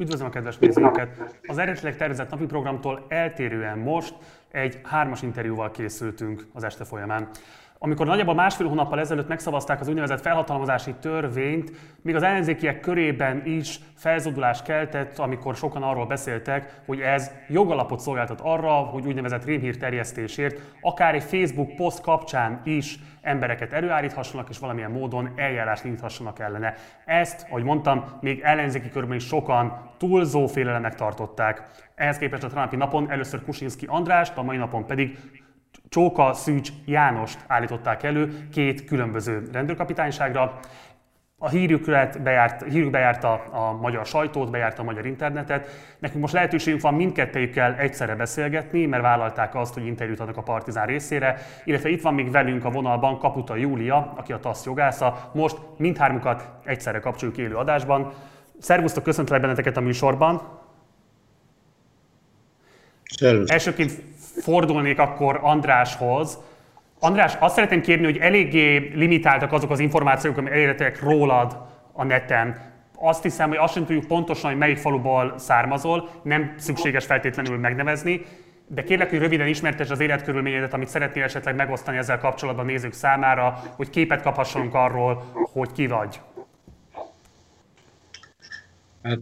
Üdvözlöm a kedves nézőket! Az eredetileg tervezett napi programtól eltérően most egy hármas interjúval készültünk az este folyamán. Amikor nagyjából másfél hónappal ezelőtt megszavazták az úgynevezett felhatalmazási törvényt, még az ellenzékiek körében is felzódulás keltett, amikor sokan arról beszéltek, hogy ez jogalapot szolgáltat arra, hogy úgynevezett rémhír terjesztésért, akár egy Facebook poszt kapcsán is embereket előállíthassanak, és valamilyen módon eljárást indíthassanak ellene. Ezt, ahogy mondtam, még ellenzéki körben is sokan túlzó félelemnek tartották. Ehhez képest a tanapi napon először Kusinski Andrást, a mai napon pedig Csóka Szűcs Jánost állították elő két különböző rendőrkapitányságra. A hírükre bejárt, hírük bejárta a magyar sajtót, bejárta a magyar internetet. Nekünk most lehetőségünk van mindkettőjükkel egyszerre beszélgetni, mert vállalták azt, hogy interjút adnak a Partizán részére, illetve itt van még velünk a vonalban Kaputa Júlia, aki a TASZ jogásza. Most mindhármukat egyszerre kapcsoljuk élő adásban. Szervusztok, köszöntelek benneteket a műsorban. Szervusz. Elsőként fordulnék akkor Andráshoz. András, azt szeretném kérni, hogy eléggé limitáltak azok az információk, amik elérhetőek rólad a neten. Azt hiszem, hogy azt sem tudjuk pontosan, hogy melyik faluból származol, nem szükséges feltétlenül megnevezni, de kérlek, hogy röviden ismertesd az életkörülményedet, amit szeretnél esetleg megosztani ezzel kapcsolatban nézők számára, hogy képet kaphassunk arról, hogy ki vagy. Hát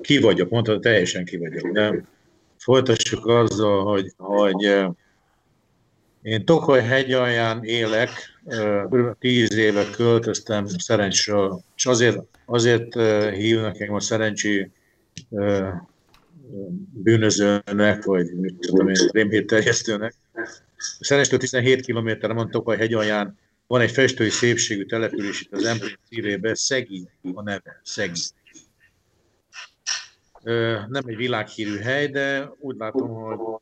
ki vagyok, mondtad, teljesen ki vagyok, de folytassuk azzal, hogy, hogy én Tokaj hegyalján élek, kb. tíz éve költöztem szerencsről, és azért, azért hívnak engem a szerencsi bűnözőnek, vagy mit tudom én, rémhétterjesztőnek. Szerencsről 17 kilométerre van Tokaj hegyalján, van egy festői szépségű település itt az ember szívébe, Szegi a neve, Szegi nem egy világhírű hely, de úgy látom,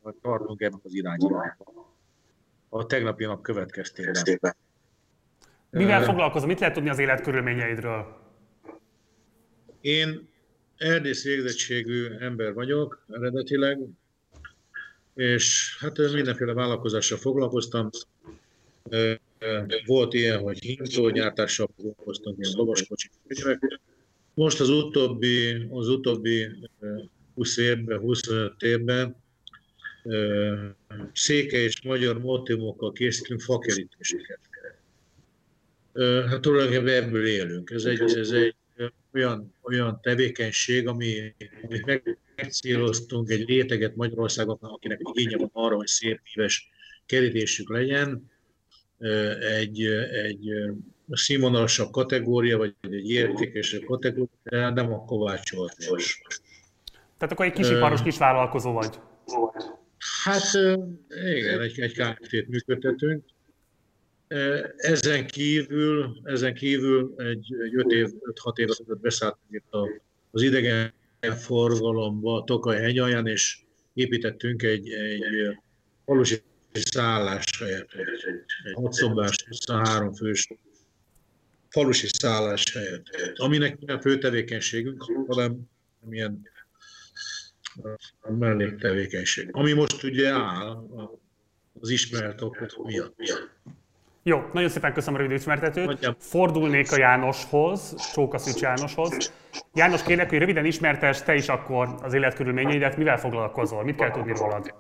hogy tartunk ebben az irányba. A tegnapi nap következtében. Mivel foglalkozom? Mit lehet tudni az életkörülményeidről? Én erdész végzettségű ember vagyok eredetileg, és hát mindenféle vállalkozással foglalkoztam. Volt ilyen, hogy hímzógyártással foglalkoztam, ilyen lovaskocsi most az utóbbi, az utóbbi 20 évben, 25 évben széke és magyar motivokkal készítünk fakerítéseket. Hát tulajdonképpen ebből élünk. Ez egy, ez egy olyan, olyan tevékenység, ami, amit megcéloztunk egy réteget Magyarországon, akinek igénye van arra, hogy szép éves kerítésük legyen. Egy, egy színvonalasabb kategória, vagy egy értékesebb kategória, de nem a kovácsolás. Tehát akkor egy kisiparos kisvállalkozó vagy? Hát igen, egy, egy KFT-t működtetünk. Ezen kívül, ezen kívül egy, egy 5 év, 5-6 év ezelőtt beszálltunk itt a, az idegen forgalomba, Tokaj hegyalján, és építettünk egy, egy falusi helyet, egy, egy 6 szobás, 23 fős falusi szállás helyett, aminek a fő tevékenységünk, hanem milyen melléktevékenység, ami most ugye áll az ismert okok miatt. Jó, nagyon szépen köszönöm a rövid ismertetőt. Fordulnék a Jánoshoz, Csókaszücs Jánoshoz. János, kérlek, hogy röviden ismertes te is akkor az életkörülményeidet, mivel foglalkozol, mit kell tudni rólad?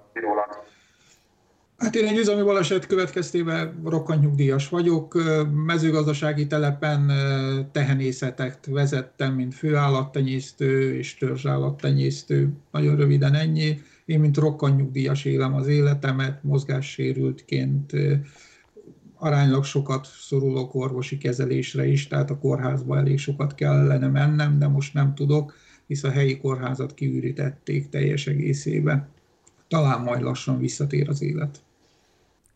Hát én egy üzemi baleset következtében rokkantnyugdíjas vagyok. Mezőgazdasági telepen tehenészetet vezettem, mint főállattenyésztő és törzsállattenyésztő. Nagyon röviden ennyi. Én, mint rokkantnyugdíjas élem az életemet, mozgássérültként aránylag sokat szorulok orvosi kezelésre is, tehát a kórházba elég sokat kellene mennem, de most nem tudok, hisz a helyi kórházat kiürítették teljes egészében. Talán majd lassan visszatér az élet.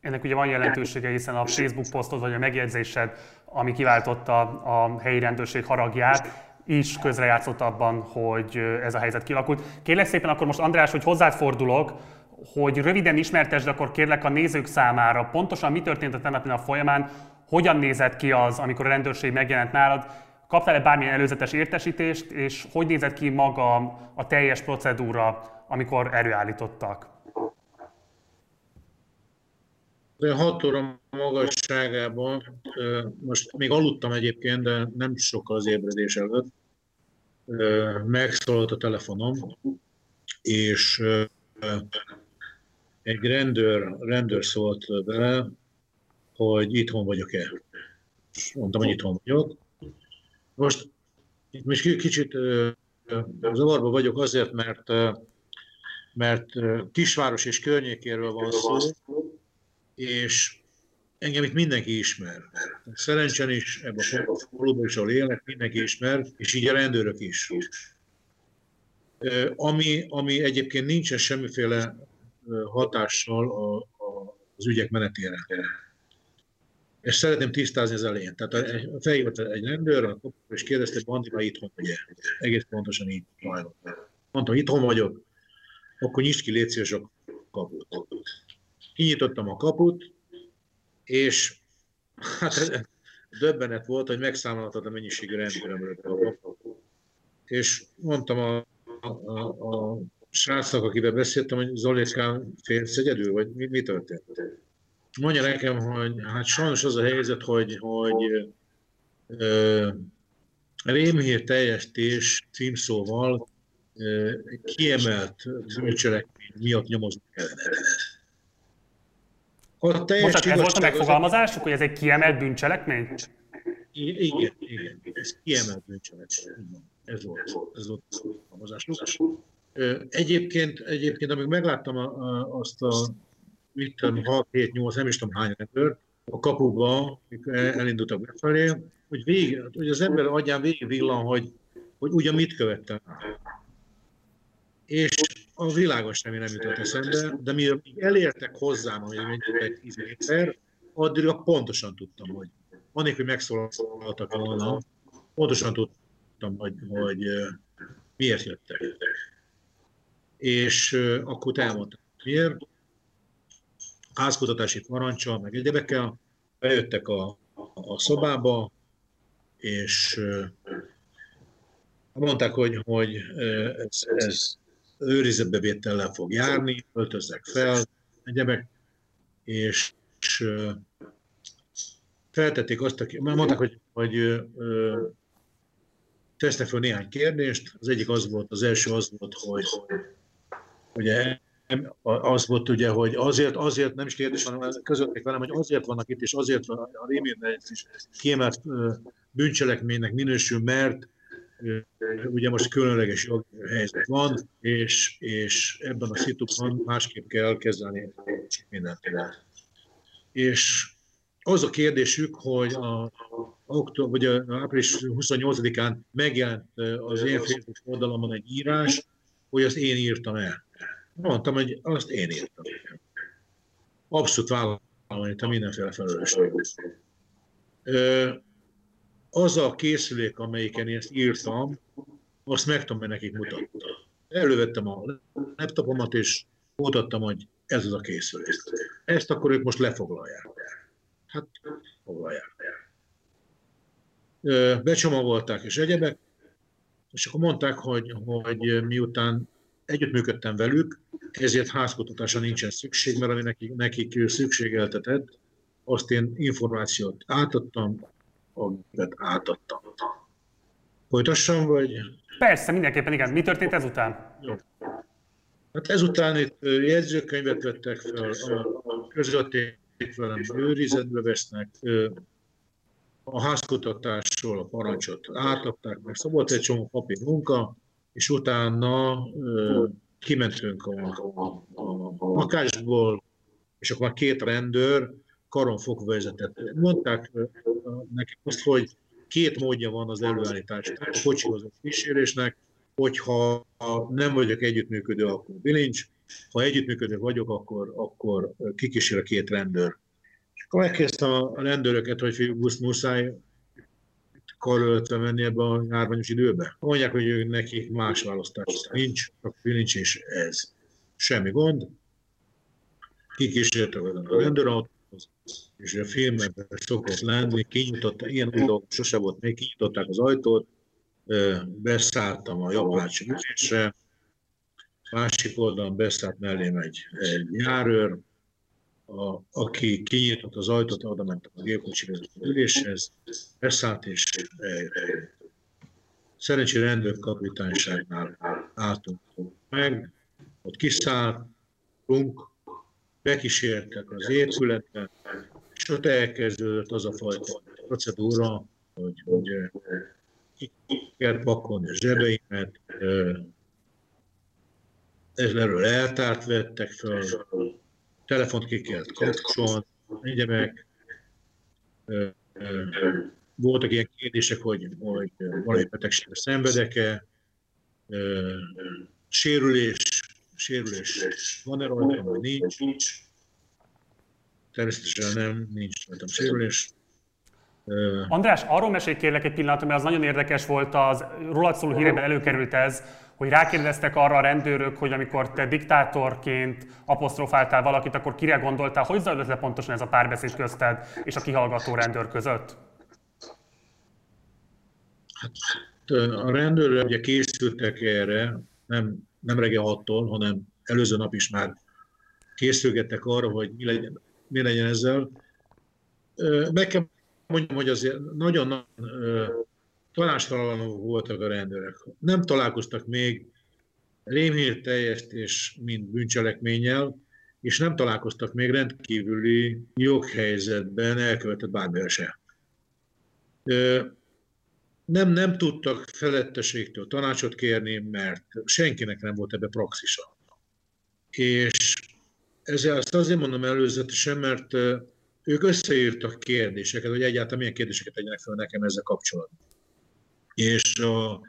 Ennek ugye van jelentősége, hiszen a Facebook posztod vagy a megjegyzésed, ami kiváltotta a helyi rendőrség haragját, is közrejátszott abban, hogy ez a helyzet kialakult. Kérlek szépen akkor most András, hogy hozzád fordulok, hogy röviden ismertesd akkor kérlek a nézők számára, pontosan mi történt a tennapi nap folyamán, hogyan nézett ki az, amikor a rendőrség megjelent nálad, kaptál-e bármilyen előzetes értesítést, és hogy nézett ki maga a teljes procedúra, amikor erőállítottak? 6 óra magasságában, most még aludtam egyébként, de nem sokkal az ébredés előtt, megszólalt a telefonom, és egy rendőr, rendőr szólt bele, hogy itthon vagyok-e. Mondtam, hogy itthon vagyok. Most itt most kicsit zavarba vagyok azért, mert, mert kisváros és környékéről van szó, és engem itt mindenki ismer. Szerencsen is, ebben a faluban is, ahol élek, mindenki ismer, és így a rendőrök is. Ami, ami egyébként nincsen semmiféle hatással a, a, az ügyek menetére. És szeretném tisztázni az elején. Tehát feljött egy rendőr, és kérdezte, Bandira itthon vagy Egész pontosan így hajlott. Mondtam, itthon vagyok, akkor nyisd ki, légy a kaput. Kinyitottam a kaput, és hát döbbenet volt, hogy megszámolhatod a mennyiségű rendőrömről. És mondtam a, a, a, srácnak, akivel beszéltem, hogy Zolétkán félsz egyedül, vagy mi, mi történt? Mondja nekem, hogy hát sajnos az a helyzet, hogy, hogy ö, rémhír teljesítés címszóval ö, kiemelt bűncselekmény miatt nyomozni kellene. A teljes Most ez volt a megfogalmazásuk, hogy ez egy kiemelt bűncselekmény? Igen, igen, ez kiemelt bűncselekmény. Ez volt, ez volt a megfogalmazásuk. Egyébként, egyébként amíg megláttam a, a, azt a mit tudom, 6, 7, 8, nem is tudom hány rendőr, a kapuba, mikor elindultak befelé, hogy, végig, hogy az ember agyán végig villan, hogy, hogy ugyan mit követtem. És a világos semmi nem jutott eszembe, de mi elértek hozzám, hogy egy 10 méter, addigra pontosan tudtam, hogy anélkül, hogy megszólaltak volna, pontosan tudtam, hogy, hogy miért jöttek. És akkor elmondtam, miért házkutatási parancsal, meg egyebekkel, bejöttek a, a szobába, és mondták, hogy, hogy ez, ez őrizetbevétellel fog járni, öltözzek fel, egyebek, és, és feltették azt, a, mondták, hogy, hogy tesznek fel néhány kérdést. Az egyik az volt, az első az volt, hogy ugye az volt ugye, hogy azért, azért nem is kérdés, hanem közöttek velem, hogy azért vannak itt, és azért van a rémén is kiemelt bűncselekménynek minősül, mert ugye most különleges helyzet van, és, és ebben a szitukban másképp kell kezelni mindent. És az a kérdésük, hogy a, október, vagy a április 28-án megjelent az én Facebook oldalamon egy írás, hogy azt én írtam el. Mondtam, hogy azt én írtam. Abszolút vállalni a mindenféle felelősséget. Az a készülék, amelyiken én ezt írtam, azt meg tudom nekik mutatni. Elővettem a laptopomat, és mutattam, hogy ez az a készülék. Ezt akkor ők most lefoglalják. Hát, foglalják. Becsomagolták és egyebek, és akkor mondták, hogy, hogy miután együttműködtem velük, ezért házkutatásra nincsen szükség, mert ami nekik, nekik szükségeltetett, azt én információt átadtam, amiket átadtam. Folytassam, vagy? Persze, mindenképpen igen. Mi történt ezután? Jó. Hát ezután itt jegyzőkönyvet vettek fel, közölték velem, őrizetbe vesznek, a házkutatásról a parancsot átadták meg, szóval volt egy csomó papír munka, és utána kimentünk a, a, a lakásból, és akkor már két rendőr karon fogva vezetett. Mondták nekik azt, hogy két módja van az előállításnak, a kocsihoz a kísérésnek, hogyha nem vagyok együttműködő, akkor bilincs, ha együttműködő vagyok, akkor, akkor kikísér a két rendőr. És akkor megkérdeztem a rendőröket, hogy fiú, muszáj karöltve menni ebbe a járványos időbe. Mondják, hogy neki más választás nincs, csak nincs is ez. Semmi gond. Kikísérte a rendőrautóhoz, és a filmben szokott lenni, kinyitotta, ilyen dolgok sose volt még, kinyitották az ajtót, beszálltam a hátsó ülésre, másik oldalon beszállt mellém egy, egy járőr, a, aki kinyitott az ajtót, oda ment a gépkocsi üléshez, beszállt és e, e, szerencsére rendőrkapitányságnál álltunk meg, ott kiszálltunk, bekísértek az épületbe, és ott elkezdődött az a fajta procedúra, hogy, hogy ki kell pakolni a zsebeimet, erről eltárt vettek fel, telefont ki kellett kapcsolni, egyemek. Voltak ilyen kérdések, hogy, hogy valami betegségre szenvedek-e, sérülés, sérülés van-e rajta, vagy nincs. Természetesen nem, nincs rajtam sérülés. András, arról mesélj kérlek egy pillanat, mert az nagyon érdekes volt, az rólad szóló híreben előkerült ez, hogy rákérdeztek arra a rendőrök, hogy amikor te diktátorként apostrofáltál valakit, akkor kire gondoltál, hogy zajlott le pontosan ez a párbeszéd közted és a kihallgató rendőr között? Hát, a rendőrök ugye készültek erre, nem, nem reggel 6-tól, hanem előző nap is már készülgettek arra, hogy mi legyen, mi legyen ezzel. Meg kell mondjam, hogy azért nagyon tanástalanok voltak a rendőrök. Nem találkoztak még rémhír teljesítés, mint bűncselekménnyel, és nem találkoztak még rendkívüli joghelyzetben elkövetett bármire se. Nem, nem tudtak feletteségtől tanácsot kérni, mert senkinek nem volt ebbe praxisa. És ezzel azt azért mondom előzetesen, mert ők összeírtak kérdéseket, hogy egyáltalán milyen kérdéseket tegyenek fel nekem ezzel kapcsolatban. És a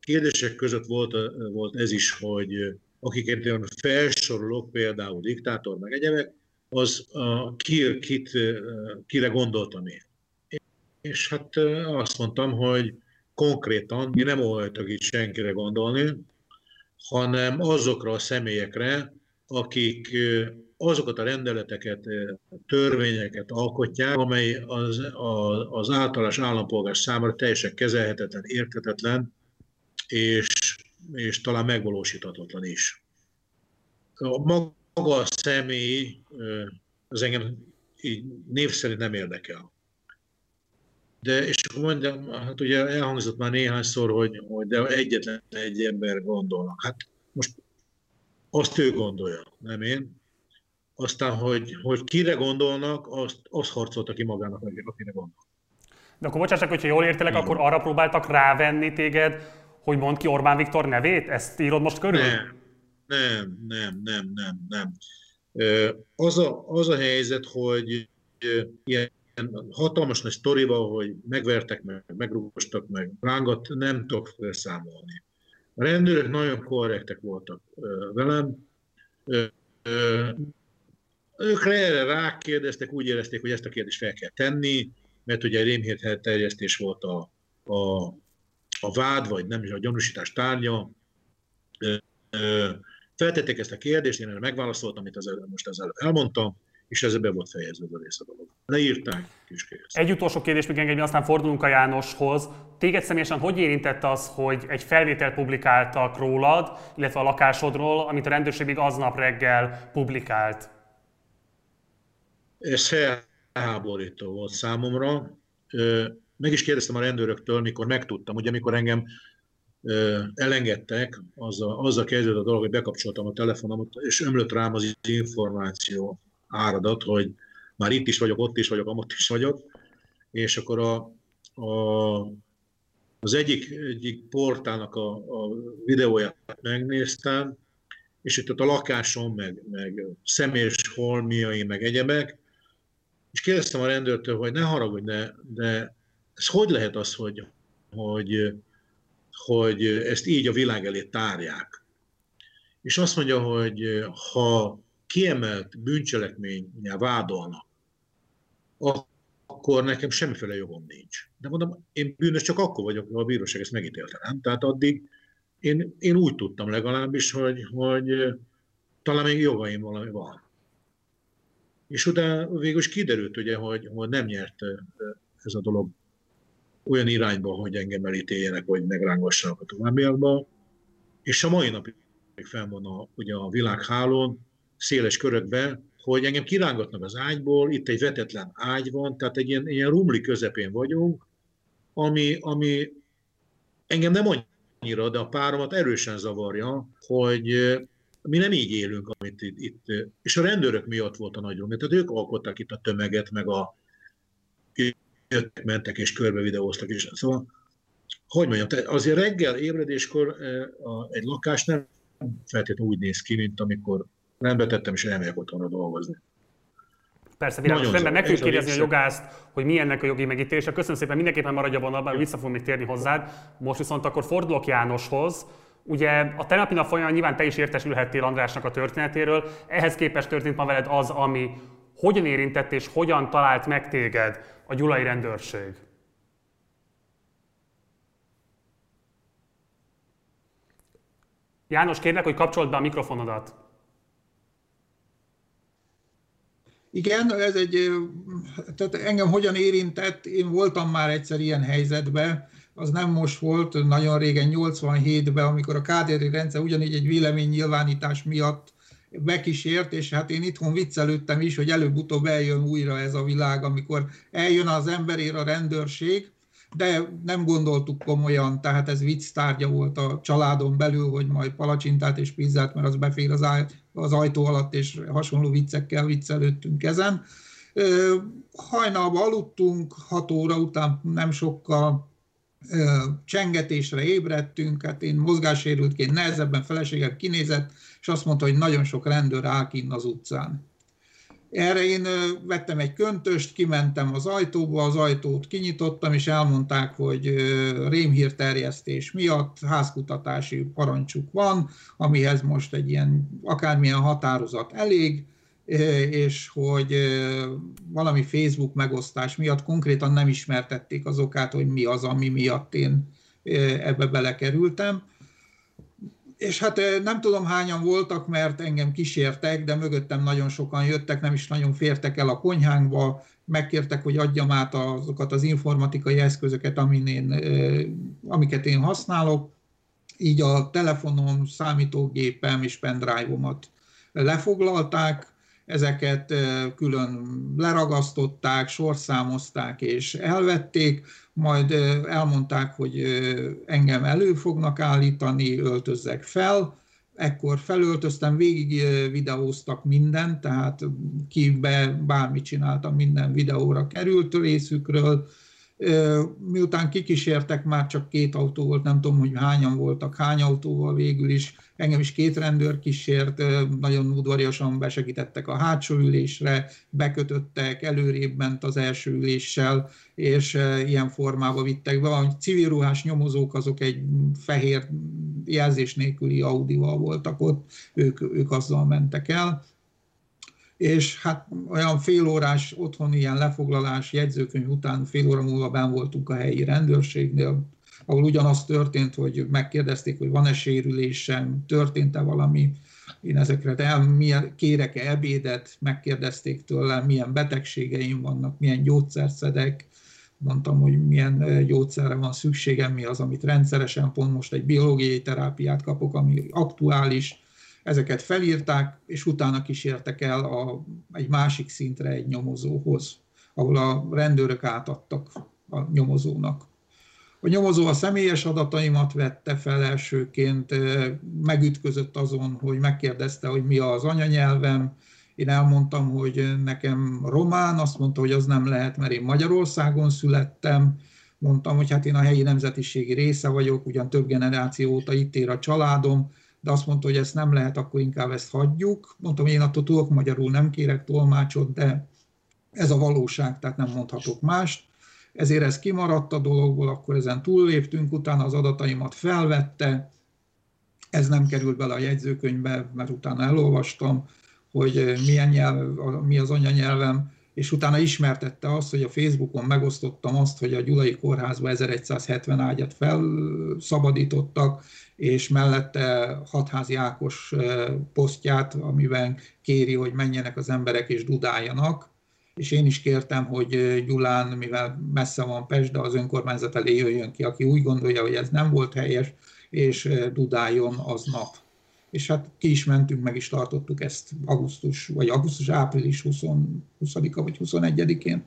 kérdések között volt, volt ez is, hogy akiket én felsorolok, például diktátor, meg egyebek, az a, ki, kit, kire gondoltam én. És hát azt mondtam, hogy konkrétan mi nem voltak itt senkire gondolni, hanem azokra a személyekre, akik azokat a rendeleteket, törvényeket alkotják, amely az, az általános állampolgár számára teljesen kezelhetetlen, értetetlen, és, és talán megvalósíthatatlan is. A maga a személy, az engem így név szerint nem érdekel. De, és akkor mondjam, hát ugye elhangzott már néhányszor, hogy, hogy de egyetlen egy ember gondolnak. Hát most azt ő gondolja, nem én. Aztán, hogy, hogy kire gondolnak, azt, azt harcolta ki magának, akire gondol. De akkor bocsássak, hogyha jól értelek, akkor arra próbáltak rávenni téged, hogy mondd ki Orbán Viktor nevét? Ezt írod most körül? Nem, nem, nem, nem, nem, nem. Az a, az a helyzet, hogy ilyen hatalmas nagy sztoriba, hogy megvertek meg, megrúgostak meg, rángat nem tudok felszámolni. A rendőrök nagyon korrektek voltak velem. Ők erre rákérdeztek, úgy érezték, hogy ezt a kérdést fel kell tenni, mert ugye rémhírt terjesztés volt a, a, a vád, vagy nem is a gyanúsítás tárgya. Feltették ezt a kérdést, én erre megválaszoltam, amit az előbb, most előbb elmondtam, és ezzel be volt fejezve a rész a dolog. Leírták, és kész. Egy utolsó kérdés még engedj, aztán fordulunk a Jánoshoz. Téged személyesen hogy érintett az, hogy egy felvételt publikáltak rólad, illetve a lakásodról, amit a rendőrség még aznap reggel publikált? Ez felháborító volt számomra. Meg is kérdeztem a rendőröktől, mikor megtudtam, ugye amikor engem elengedtek, azzal, azzal kezdődött a dolog, hogy bekapcsoltam a telefonomat, és ömlött rám az információ áradat, hogy már itt is vagyok, ott is vagyok, amott is vagyok, és akkor a, a, az egyik, egyik portálnak a, a videóját megnéztem, és itt a lakásom, meg, meg személyes holmiai, meg egyebek, és kérdeztem a rendőrtől, hogy ne haragudj, de, de ez hogy lehet az, hogy, hogy, hogy ezt így a világ elé tárják? És azt mondja, hogy ha kiemelt bűncselekménnyel vádolnak, akkor nekem semmiféle jogom nincs. De mondom, én bűnös csak akkor vagyok, ha a bíróság ezt megítélte, nem? Tehát addig én, én úgy tudtam legalábbis, hogy, hogy talán még jogaim valami van. És utána végül is kiderült, ugye, hogy, hogy nem nyert ez a dolog olyan irányba, hogy engem elítéljenek, vagy megrángassanak a továbbiakban. És a mai napig fenn a, ugye a világhálón, széles körökben, hogy engem kirángatnak az ágyból, itt egy vetetlen ágy van, tehát egy ilyen, ilyen rumli közepén vagyunk, ami, ami engem nem annyira, de a páromat erősen zavarja, hogy mi nem így élünk, amit itt, itt és a rendőrök miatt volt a nagy rom, tehát ők alkották itt a tömeget, meg a jöttek, mentek és körbe videóztak, és szóval, hogy mondjam, tehát azért reggel ébredéskor egy lakás nem feltétlenül úgy néz ki, mint amikor rendbe tettem, és elmegyek otthonra dolgozni. Persze, világos. Rendben, meg tudjuk kérdezni a jogászt, hogy mi ennek a jogi megítélése. Köszönöm szépen, mindenképpen maradja vonalban, vissza fogunk még térni hozzád. Most viszont akkor fordulok Jánoshoz. Ugye a tegnapi nap folyamán nyilván te is értesülhettél Andrásnak a történetéről. Ehhez képest történt ma veled az, ami hogyan érintett és hogyan talált meg téged a gyulai rendőrség? János, kérlek, hogy kapcsold be a mikrofonodat. Igen, ez egy, tehát engem hogyan érintett, én voltam már egyszer ilyen helyzetben, az nem most volt, nagyon régen, 87-ben, amikor a kádéri rendszer ugyanígy egy véleménynyilvánítás miatt bekísért, és hát én itthon viccelődtem is, hogy előbb-utóbb eljön újra ez a világ, amikor eljön az emberért a rendőrség, de nem gondoltuk komolyan, tehát ez vicc tárgya volt a családon belül, hogy majd palacsintát és pizzát, mert az befér az, az ajtó alatt, és hasonló viccekkel viccelődtünk ezen. Hajnalban aludtunk, hat óra után nem sokkal csengetésre ébredtünk, hát én mozgássérültként nehezebben feleségem kinézett, és azt mondta, hogy nagyon sok rendőr áll kinn az utcán. Erre én vettem egy köntöst, kimentem az ajtóba, az ajtót kinyitottam, és elmondták, hogy rémhírterjesztés miatt házkutatási parancsuk van, amihez most egy ilyen akármilyen határozat elég, és hogy valami Facebook megosztás miatt konkrétan nem ismertették az okát, hogy mi az, ami miatt én ebbe belekerültem és hát nem tudom hányan voltak, mert engem kísértek, de mögöttem nagyon sokan jöttek, nem is nagyon fértek el a konyhánkba, megkértek, hogy adjam át azokat az informatikai eszközöket, amin én, amiket én használok. Így a telefonom, számítógépem és pendrive-omat lefoglalták, ezeket külön leragasztották, sorszámozták és elvették, majd elmondták, hogy engem elő fognak állítani, öltözzek fel, ekkor felöltöztem, végig videóztak mindent, tehát kibe bármit csináltam, minden videóra került részükről, Miután kikísértek, már csak két autó volt, nem tudom, hogy hányan voltak, hány autóval végül is. Engem is két rendőr kísért, nagyon udvariasan besegítettek a hátsó ülésre, bekötöttek, előrébb ment az első üléssel, és ilyen formába vittek be. A civil ruhás nyomozók azok egy fehér jelzés nélküli Audival voltak ott, ők, ők azzal mentek el és hát olyan félórás otthon ilyen lefoglalás jegyzőkönyv után fél óra múlva ben voltunk a helyi rendőrségnél, ahol ugyanaz történt, hogy megkérdezték, hogy van-e sérülésem, történt-e valami, én ezekre el, milyen, kérek-e ebédet, megkérdezték tőlem, milyen betegségeim vannak, milyen gyógyszert mondtam, hogy milyen gyógyszerre van szükségem, mi az, amit rendszeresen, pont most egy biológiai terápiát kapok, ami aktuális, ezeket felírták, és utána kísértek el a, egy másik szintre egy nyomozóhoz, ahol a rendőrök átadtak a nyomozónak. A nyomozó a személyes adataimat vette fel elsőként, megütközött azon, hogy megkérdezte, hogy mi az anyanyelvem, én elmondtam, hogy nekem román, azt mondta, hogy az nem lehet, mert én Magyarországon születtem, mondtam, hogy hát én a helyi nemzetiségi része vagyok, ugyan több generáció óta itt ér a családom, de azt mondta, hogy ezt nem lehet, akkor inkább ezt hagyjuk. Mondtam, én attól tudok magyarul, nem kérek tolmácsot, de ez a valóság, tehát nem mondhatok mást. Ezért ez kimaradt a dologból, akkor ezen túlléptünk, utána az adataimat felvette, ez nem került bele a jegyzőkönyvbe, mert utána elolvastam, hogy milyen nyelv, mi az anyanyelvem, és utána ismertette azt, hogy a Facebookon megosztottam azt, hogy a Gyulai Kórházba 1170 ágyat felszabadítottak, és mellette Hatházi Ákos posztját, amiben kéri, hogy menjenek az emberek és dudáljanak, és én is kértem, hogy Gyulán, mivel messze van Pest, de az önkormányzat elé jöjjön ki, aki úgy gondolja, hogy ez nem volt helyes, és dudáljon aznap. És hát ki is mentünk, meg is tartottuk ezt augusztus, vagy augusztus-április 20, 20 vagy 21-én.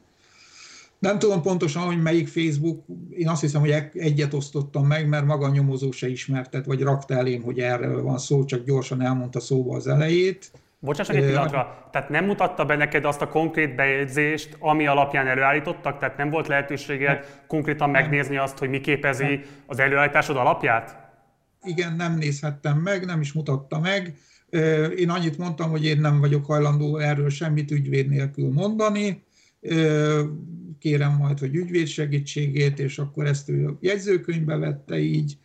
Nem tudom pontosan, hogy melyik Facebook, én azt hiszem, hogy egyet osztottam meg, mert maga a nyomozó se ismertet, vagy rakta elém, hogy erről van szó, csak gyorsan elmondta szóba az elejét. Bocsáss egy pillanatra, tehát nem mutatta be neked azt a konkrét bejegyzést, ami alapján előállítottak? Tehát nem volt lehetőséged konkrétan megnézni azt, hogy mi képezi az előállításod alapját? Igen, nem nézhettem meg, nem is mutatta meg. Én annyit mondtam, hogy én nem vagyok hajlandó erről semmit ügyvéd nélkül mondani. Kérem majd, hogy ügyvéd segítségét, és akkor ezt ő jegyzőkönyvbe vette így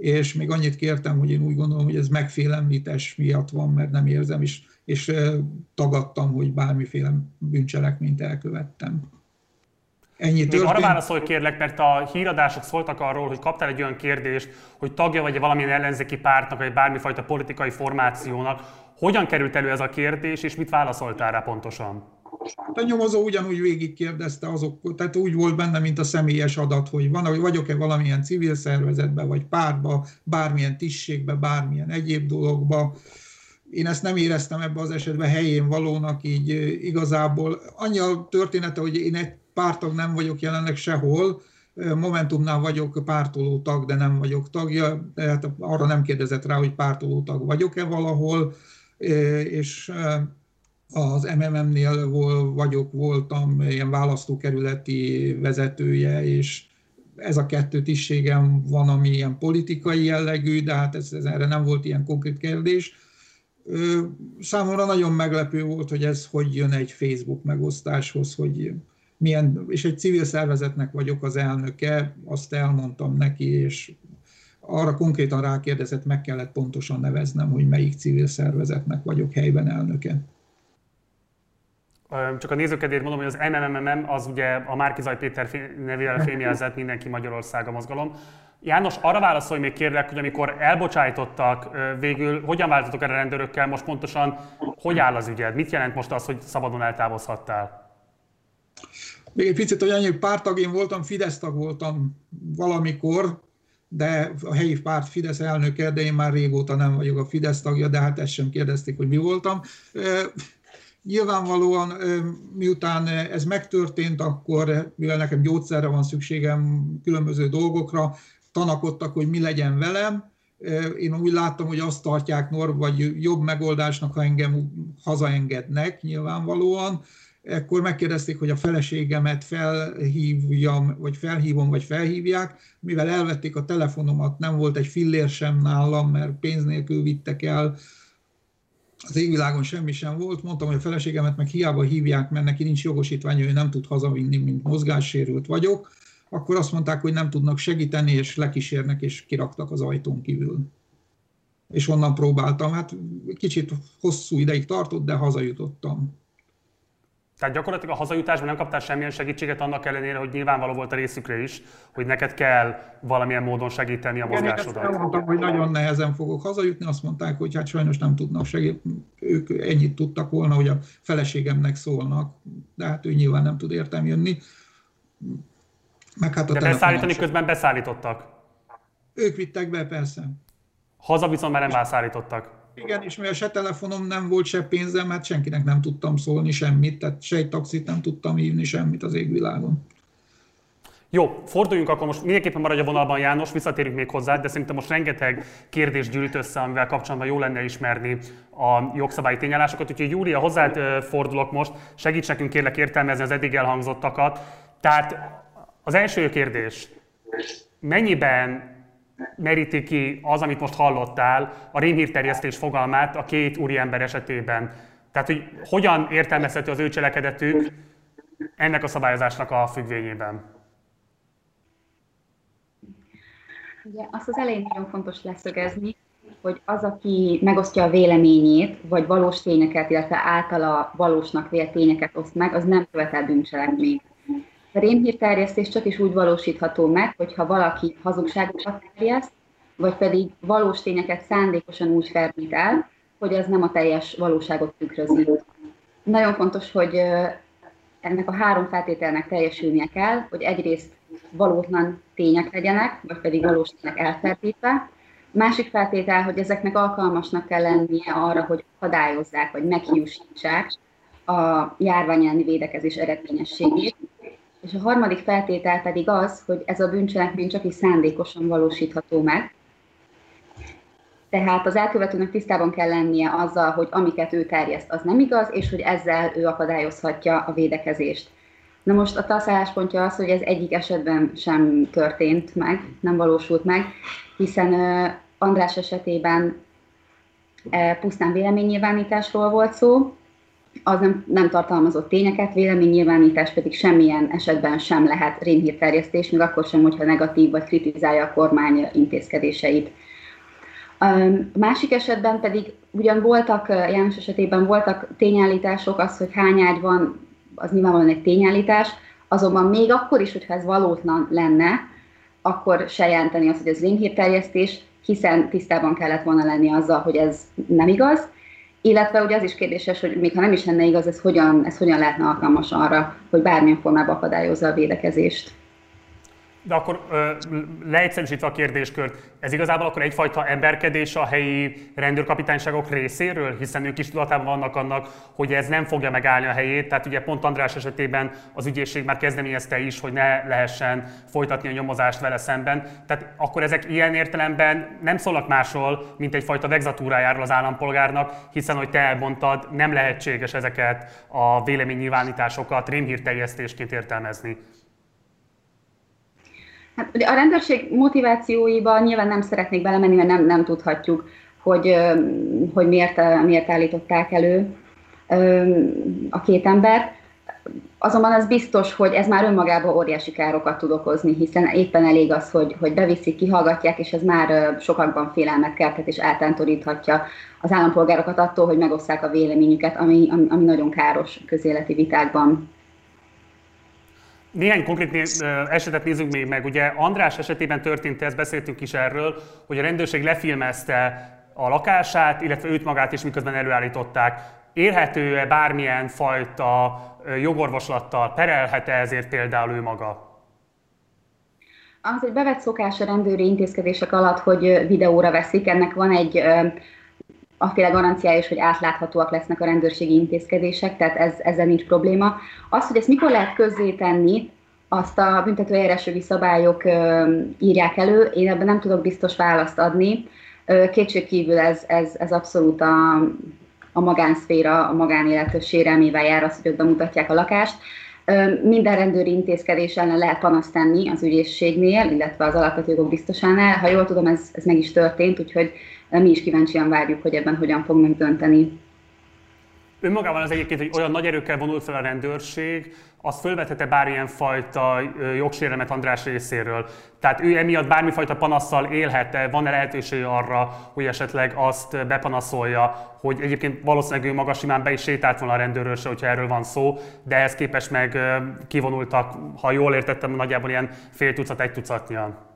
és még annyit kértem, hogy én úgy gondolom, hogy ez megfélemlítés miatt van, mert nem érzem, és, és tagadtam, hogy bármiféle bűncselekményt elkövettem. Ennyi Még arra válaszolj kérlek, mert a híradások szóltak arról, hogy kaptál egy olyan kérdést, hogy tagja vagy valamilyen ellenzéki pártnak, vagy bármifajta politikai formációnak. Hogyan került elő ez a kérdés, és mit válaszoltál rá pontosan? A nyomozó ugyanúgy végigkérdezte azok, tehát úgy volt benne, mint a személyes adat, hogy van, hogy vagyok-e valamilyen civil szervezetben, vagy pártba, bármilyen tisztségbe, bármilyen egyéb dologba. Én ezt nem éreztem ebbe az esetben helyén valónak, így igazából annyi a története, hogy én egy pártag nem vagyok jelenleg sehol, Momentumnál vagyok pártoló tag, de nem vagyok tagja, tehát arra nem kérdezett rá, hogy pártoló tag vagyok-e valahol, és az MMM-nél vagyok, voltam ilyen választókerületi vezetője, és ez a kettő tisztségem van, ami ilyen politikai jellegű, de hát ez, ez erre nem volt ilyen konkrét kérdés. Számomra nagyon meglepő volt, hogy ez hogy jön egy Facebook megosztáshoz, hogy milyen, és egy civil szervezetnek vagyok az elnöke, azt elmondtam neki, és arra konkrétan rákérdezett, meg kellett pontosan neveznem, hogy melyik civil szervezetnek vagyok helyben elnöke. Csak a nézőkedért mondom, hogy az MMMM az ugye a Márkizaj Péter nevével fémjelzett mindenki Magyarország a mozgalom. János, arra válaszolj még kérlek, hogy amikor elbocsájtottak, végül hogyan váltatok erre rendőrökkel, most pontosan hogy áll az ügyed? Mit jelent most az, hogy szabadon eltávozhattál? Még egy picit, hogy annyi pártag én voltam, Fidesz tag voltam valamikor, de a helyi párt Fidesz elnöke, de én már régóta nem vagyok a Fidesz tagja, de hát ezt sem kérdezték, hogy mi voltam. Nyilvánvalóan, miután ez megtörtént, akkor, mivel nekem gyógyszerre van szükségem különböző dolgokra, tanakodtak, hogy mi legyen velem. Én úgy láttam, hogy azt tartják Nor, vagy jobb megoldásnak, ha engem hazaengednek nyilvánvalóan. Ekkor megkérdezték, hogy a feleségemet felhívjam, vagy felhívom, vagy felhívják. Mivel elvették a telefonomat, nem volt egy fillér sem nálam, mert pénz nélkül vittek el, az égvilágon semmi sem volt, mondtam, hogy a feleségemet meg hiába hívják, mert neki nincs jogosítványa, ő nem tud hazavinni, mint mozgássérült vagyok, akkor azt mondták, hogy nem tudnak segíteni, és lekísérnek, és kiraktak az ajtón kívül. És onnan próbáltam, hát kicsit hosszú ideig tartott, de hazajutottam. Tehát gyakorlatilag a hazajutásban nem kaptál semmilyen segítséget annak ellenére, hogy nyilvánvaló volt a részükre is, hogy neked kell valamilyen módon segíteni a mozgásodat. Igen, mondtam, hogy nagyon nehezen fogok hazajutni, azt mondták, hogy hát sajnos nem tudnak segíteni. Ők ennyit tudtak volna, hogy a feleségemnek szólnak, de hát ő nyilván nem tud értem jönni. Meg hát a de beszállítani közben beszállítottak? Ők vittek be, persze. Haza viszont már nem beszállítottak. Igen, és mivel se telefonom nem volt, se pénzem, hát senkinek nem tudtam szólni semmit, tehát se egy taxit nem tudtam hívni, semmit az égvilágon. Jó, forduljunk akkor most mindenképpen maradj a vonalban János, visszatérünk még hozzá, de szerintem most rengeteg kérdés gyűlt össze, amivel kapcsolatban jó lenne ismerni a jogszabályi tényállásokat. Úgyhogy Júlia, hozzád fordulok most, segíts nekünk kérlek értelmezni az eddig elhangzottakat. Tehát az első kérdés, mennyiben meríti ki az, amit most hallottál, a rémhírterjesztés fogalmát a két úriember esetében. Tehát, hogy hogyan értelmezhető az ő cselekedetük ennek a szabályozásnak a függvényében? Ugye azt az elején nagyon fontos leszögezni, hogy az, aki megosztja a véleményét, vagy valós tényeket, illetve általa valósnak vélt tényeket oszt meg, az nem követel bűncselekményt. A rémhírterjesztés csak is úgy valósítható meg, hogyha valaki hazugságokat terjeszt, vagy pedig valós tényeket szándékosan úgy ferdít el, hogy ez nem a teljes valóságot tükrözi. Nagyon fontos, hogy ennek a három feltételnek teljesülnie kell, hogy egyrészt valótlan tények legyenek, vagy pedig valós tények elferdítve. Másik feltétel, hogy ezeknek alkalmasnak kell lennie arra, hogy akadályozzák, vagy meghiúsítsák a járvány elleni védekezés eredményességét, és a harmadik feltétel pedig az, hogy ez a bűncselekmény csak is szándékosan valósítható meg. Tehát az elkövetőnek tisztában kell lennie azzal, hogy amiket ő terjeszt, az nem igaz, és hogy ezzel ő akadályozhatja a védekezést. Na most a TASZ álláspontja az, hogy ez egyik esetben sem történt meg, nem valósult meg, hiszen András esetében pusztán véleménynyilvánításról volt szó, az nem, nem tartalmazott tényeket, véleménynyilvánítás pedig semmilyen esetben sem lehet rémhírterjesztés, még akkor sem, hogyha negatív vagy kritizálja a kormány intézkedéseit. Másik esetben pedig ugyan voltak, János esetében voltak tényállítások, az, hogy hány ágy van, az nyilvánvalóan egy tényállítás, azonban még akkor is, hogyha ez valótlan lenne, akkor se jelenteni azt, hogy ez rémhírterjesztés, hiszen tisztában kellett volna lenni azzal, hogy ez nem igaz, illetve ugye az is kérdéses, hogy még ha nem is lenne igaz, ez hogyan, ez hogyan lehetne alkalmas arra, hogy bármilyen formában akadályozza a védekezést. De akkor leegyszerűsítve a kérdéskört, ez igazából akkor egyfajta emberkedés a helyi rendőrkapitányságok részéről, hiszen ők is tudatában vannak annak, hogy ez nem fogja megállni a helyét. Tehát ugye pont András esetében az ügyészség már kezdeményezte is, hogy ne lehessen folytatni a nyomozást vele szemben. Tehát akkor ezek ilyen értelemben nem szólnak másról, mint egyfajta vegzatúrájáról az állampolgárnak, hiszen, hogy te elmondtad, nem lehetséges ezeket a véleménynyilvánításokat rémhírteljesztésként értelmezni. Hát ugye a rendőrség motivációiba nyilván nem szeretnék belemenni, mert nem, nem tudhatjuk, hogy, hogy miért, miért állították elő a két embert. Azonban az biztos, hogy ez már önmagában óriási károkat tud okozni, hiszen éppen elég az, hogy, hogy beviszik, kihallgatják, és ez már sokakban félelmet kelthet és eltántoríthatja az állampolgárokat attól, hogy megosszák a véleményüket, ami, ami, ami nagyon káros közéleti vitákban. Néhány konkrét esetet nézzük még meg. Ugye András esetében történt ez, beszéltünk is erről, hogy a rendőrség lefilmezte a lakását, illetve őt magát is miközben előállították. Érhető-e bármilyen fajta jogorvoslattal, perelhet-e ezért például ő maga? Az egy bevett szokás a rendőri intézkedések alatt, hogy videóra veszik. Ennek van egy aféle garanciája is, hogy átláthatóak lesznek a rendőrségi intézkedések, tehát ez, ezzel nincs probléma. Az, hogy ezt mikor lehet közzétenni, azt a büntetőeljárásjogi szabályok írják elő, én ebben nem tudok biztos választ adni. Kétségkívül ez, ez, ez abszolút a, a magánszféra, a magánélet sérelmével jár az, hogy ott bemutatják a lakást. Minden rendőri intézkedés ellen lehet panaszt tenni az ügyészségnél, illetve az alapvető jogok biztosánál. Ha jól tudom, ez, ez meg is történt, úgyhogy mi is kíváncsian várjuk, hogy ebben hogyan fognak dönteni. Önmagában az egyébként, hogy olyan nagy erőkkel vonul fel a rendőrség, az fölvethette bármilyen fajta jogsérelmet András részéről. Tehát ő emiatt bármifajta panasszal élhet van-e lehetőség arra, hogy esetleg azt bepanaszolja, hogy egyébként valószínűleg ő maga simán be is sétált volna a rendőrőse, hogyha erről van szó, de ehhez képest meg kivonultak, ha jól értettem, nagyjából ilyen fél tucat, egy tucatnyian.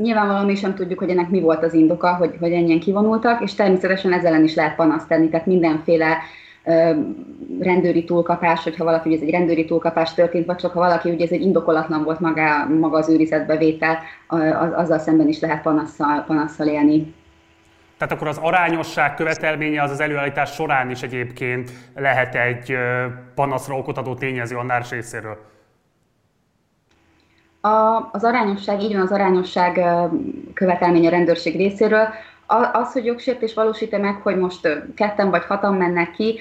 Nyilvánvalóan mi sem tudjuk, hogy ennek mi volt az indoka, hogy, hogy ennyien kivonultak, és természetesen ezzel ellen is lehet panaszt tenni, tehát mindenféle ö, rendőri túlkapás, hogyha valaki ugye ez egy rendőri túlkapás történt, vagy csak ha valaki ugye ez egy indokolatlan volt maga, maga az őrizetbevétel, az, azzal szemben is lehet panasszal, panasszal élni. Tehát akkor az arányosság követelménye az az előállítás során is egyébként lehet egy panaszra okot adó tényező annál részéről. A, az arányosság, így van az arányosság követelmény a rendőrség részéről. Az, hogy jogsértés valósít-e meg, hogy most ketten vagy hatan mennek ki,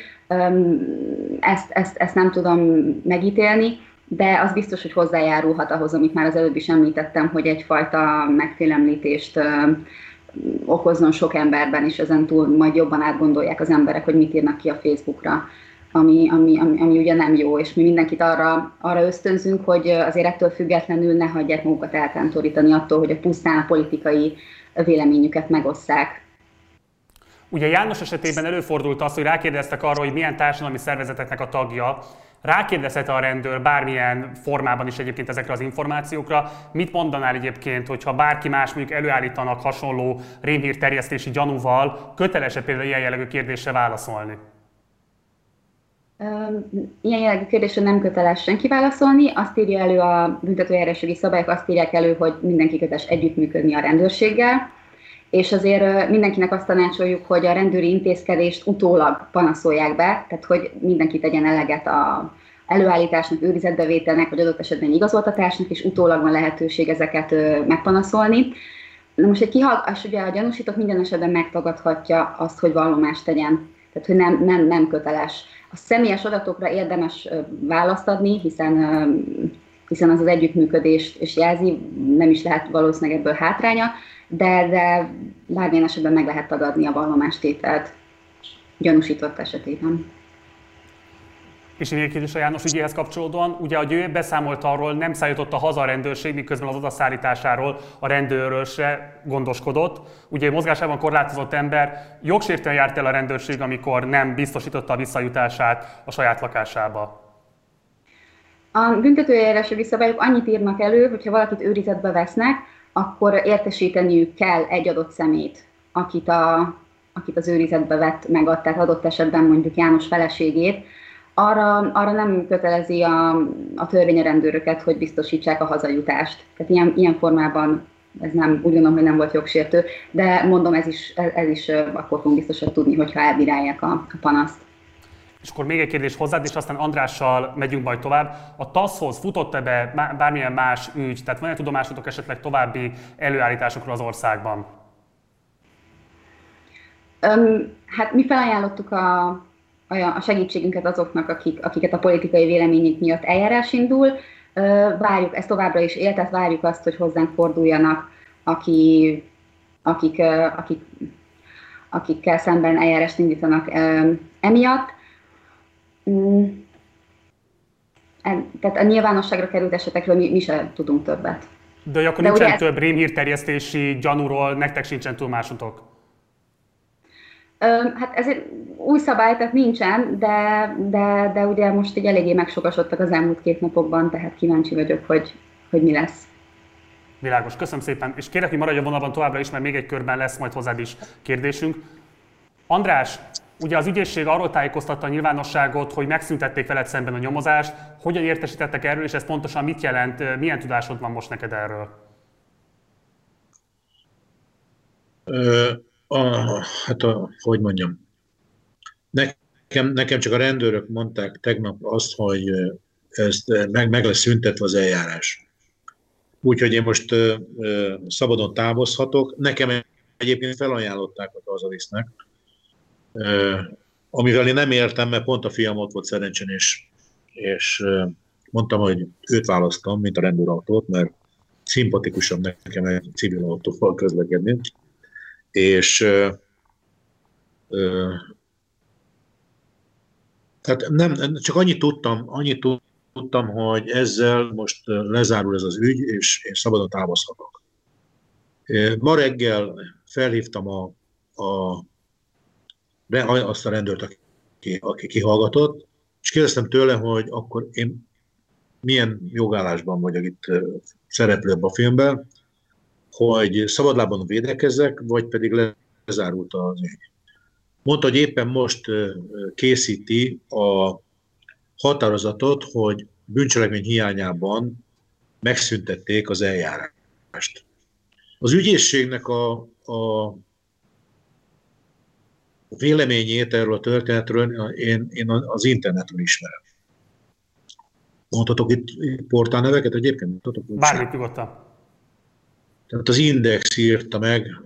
ezt, ezt, ezt nem tudom megítélni, de az biztos, hogy hozzájárulhat ahhoz, amit már az előbb is említettem, hogy egyfajta megfélemlítést okozzon sok emberben, és ezen túl majd jobban átgondolják az emberek, hogy mit írnak ki a Facebookra ami, ami, ami, ami ugye nem jó, és mi mindenkit arra, arra ösztönzünk, hogy azért ettől függetlenül ne hagyják magukat eltántorítani attól, hogy a pusztán a politikai véleményüket megosszák. Ugye János esetében előfordult az, hogy rákérdeztek arra, hogy milyen társadalmi szervezeteknek a tagja, rákérdezhet a rendőr bármilyen formában is egyébként ezekre az információkra. Mit mondanál egyébként, hogyha bárki más mondjuk előállítanak hasonló rémhír terjesztési gyanúval, köteles-e például ilyen jellegű kérdésre válaszolni? Ilyen jellegű kérdésre nem köteles senki válaszolni. Azt írja elő a büntetőjárásjogi szabályok, azt írják elő, hogy mindenki köteles együttműködni a rendőrséggel, és azért mindenkinek azt tanácsoljuk, hogy a rendőri intézkedést utólag panaszolják be, tehát hogy mindenki tegyen eleget a, előállításnak, őrizetbevételnek, vagy adott esetben igazoltatásnak, és utólag van lehetőség ezeket megpanaszolni. Na most egy kihallgatás, ugye a gyanúsított minden esetben megtagadhatja azt, hogy vallomást tegyen. Tehát, hogy nem, nem, nem köteles. A személyes adatokra érdemes választ adni, hiszen, hiszen az az együttműködést is jelzi, nem is lehet valószínűleg ebből hátránya, de, de bármilyen esetben meg lehet tagadni a vallomástételt gyanúsított esetében. És még egy kérdés a János ügyéhez kapcsolódóan. Ugye, a ő beszámolt arról, nem szállított a haza a rendőrség, miközben az odaszállításáról a rendőrösre gondoskodott. Ugye mozgásában korlátozott ember jogsértően járt el a rendőrség, amikor nem biztosította a visszajutását a saját lakásába. A büntetőeljárási szabályok annyit írnak elő, hogyha valakit őrizetbe vesznek, akkor értesíteniük kell egy adott szemét, akit, a, akit az őrizetbe vett meg, tehát adott esetben mondjuk János feleségét, arra, arra nem kötelezi a, a törvény a rendőröket, hogy biztosítsák a hazajutást. Tehát ilyen, ilyen formában ez nem, úgy gondolom, hogy nem volt jogsértő, de mondom, ez is, ez, ez is akkor fogunk biztosan tudni, hogyha elbírálják a, a panaszt. És akkor még egy kérdés hozzád, és aztán Andrással megyünk majd tovább. A TASZ-hoz futott-e be bármilyen más ügy, tehát van-e tudomásotok esetleg további előállításokról az országban? Um, hát mi felajánlottuk a, a segítségünket azoknak, akik, akiket a politikai véleményük miatt eljárás indul. Várjuk, ezt továbbra is él, tehát várjuk azt, hogy hozzánk forduljanak, aki, akik, akik, akikkel szemben eljárást indítanak emiatt. Mm. Tehát a nyilvánosságra került esetekről mi, mi sem tudunk többet. De akkor De nincsen több rémhírterjesztési gyanúról, nektek sincsen tudomásotok? Hát ez egy új szabály, tehát nincsen, de, de, de ugye most így eléggé megsokasodtak az elmúlt két napokban, tehát kíváncsi vagyok, hogy, hogy mi lesz. Világos, köszönöm szépen. És kérek, hogy maradj a vonalban továbbra is, mert még egy körben lesz majd hozzád is kérdésünk. András, Ugye az ügyészség arról tájékoztatta a nyilvánosságot, hogy megszüntették veled szemben a nyomozást. Hogyan értesítettek erről, és ez pontosan mit jelent? Milyen tudásod van most neked erről? Ö, a, hát a, hogy mondjam, nekem, nekem csak a rendőrök mondták tegnap azt, hogy ezt meg, meg lesz szüntetve az eljárás. Úgyhogy én most ö, ö, szabadon távozhatok. Nekem egyébként felajánlották a hazavisznek, amivel én nem értem, mert pont a fiam ott volt szerencsén, és, és mondtam, hogy őt választom, mint a rendőrautót, mert szimpatikusabb nekem egy civil autóval közlekedni. És tehát nem, csak annyit tudtam, annyit tudtam, hogy ezzel most lezárul ez az ügy, és én szabadon távozhatok. Ma reggel felhívtam a, a azt a rendőrt, aki, aki kihallgatott, és kérdeztem tőle, hogy akkor én milyen jogállásban vagyok itt szereplőbb a filmben, hogy szabadlábon védekezzek, vagy pedig lezárult az ügy. Mondta, hogy éppen most készíti a határozatot, hogy bűncselekmény hiányában megszüntették az eljárást. Az ügyészségnek a, a véleményét erről a történetről én, én az internetről ismerem. Mondhatok itt portálneveket egyébként? Mondhatok, Bármit nyugodtan. Tehát az Index írta meg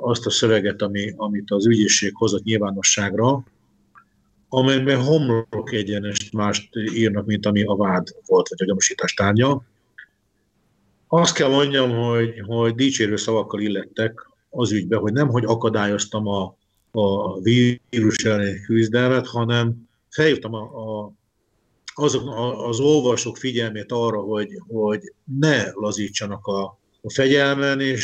azt a szöveget, ami, amit az ügyészség hozott nyilvánosságra, amelyben homlok egyenest mást írnak, mint ami a vád volt, vagy a gyanúsítás tárgya. Azt kell mondjam, hogy, hogy dicsérő szavakkal illettek az ügybe, hogy nem, hogy akadályoztam a, a vírus elleni küzdelmet, hanem felhívtam a, a, azok, a, az olvasók figyelmét arra, hogy, hogy ne lazítsanak a, a fegyelmen, és,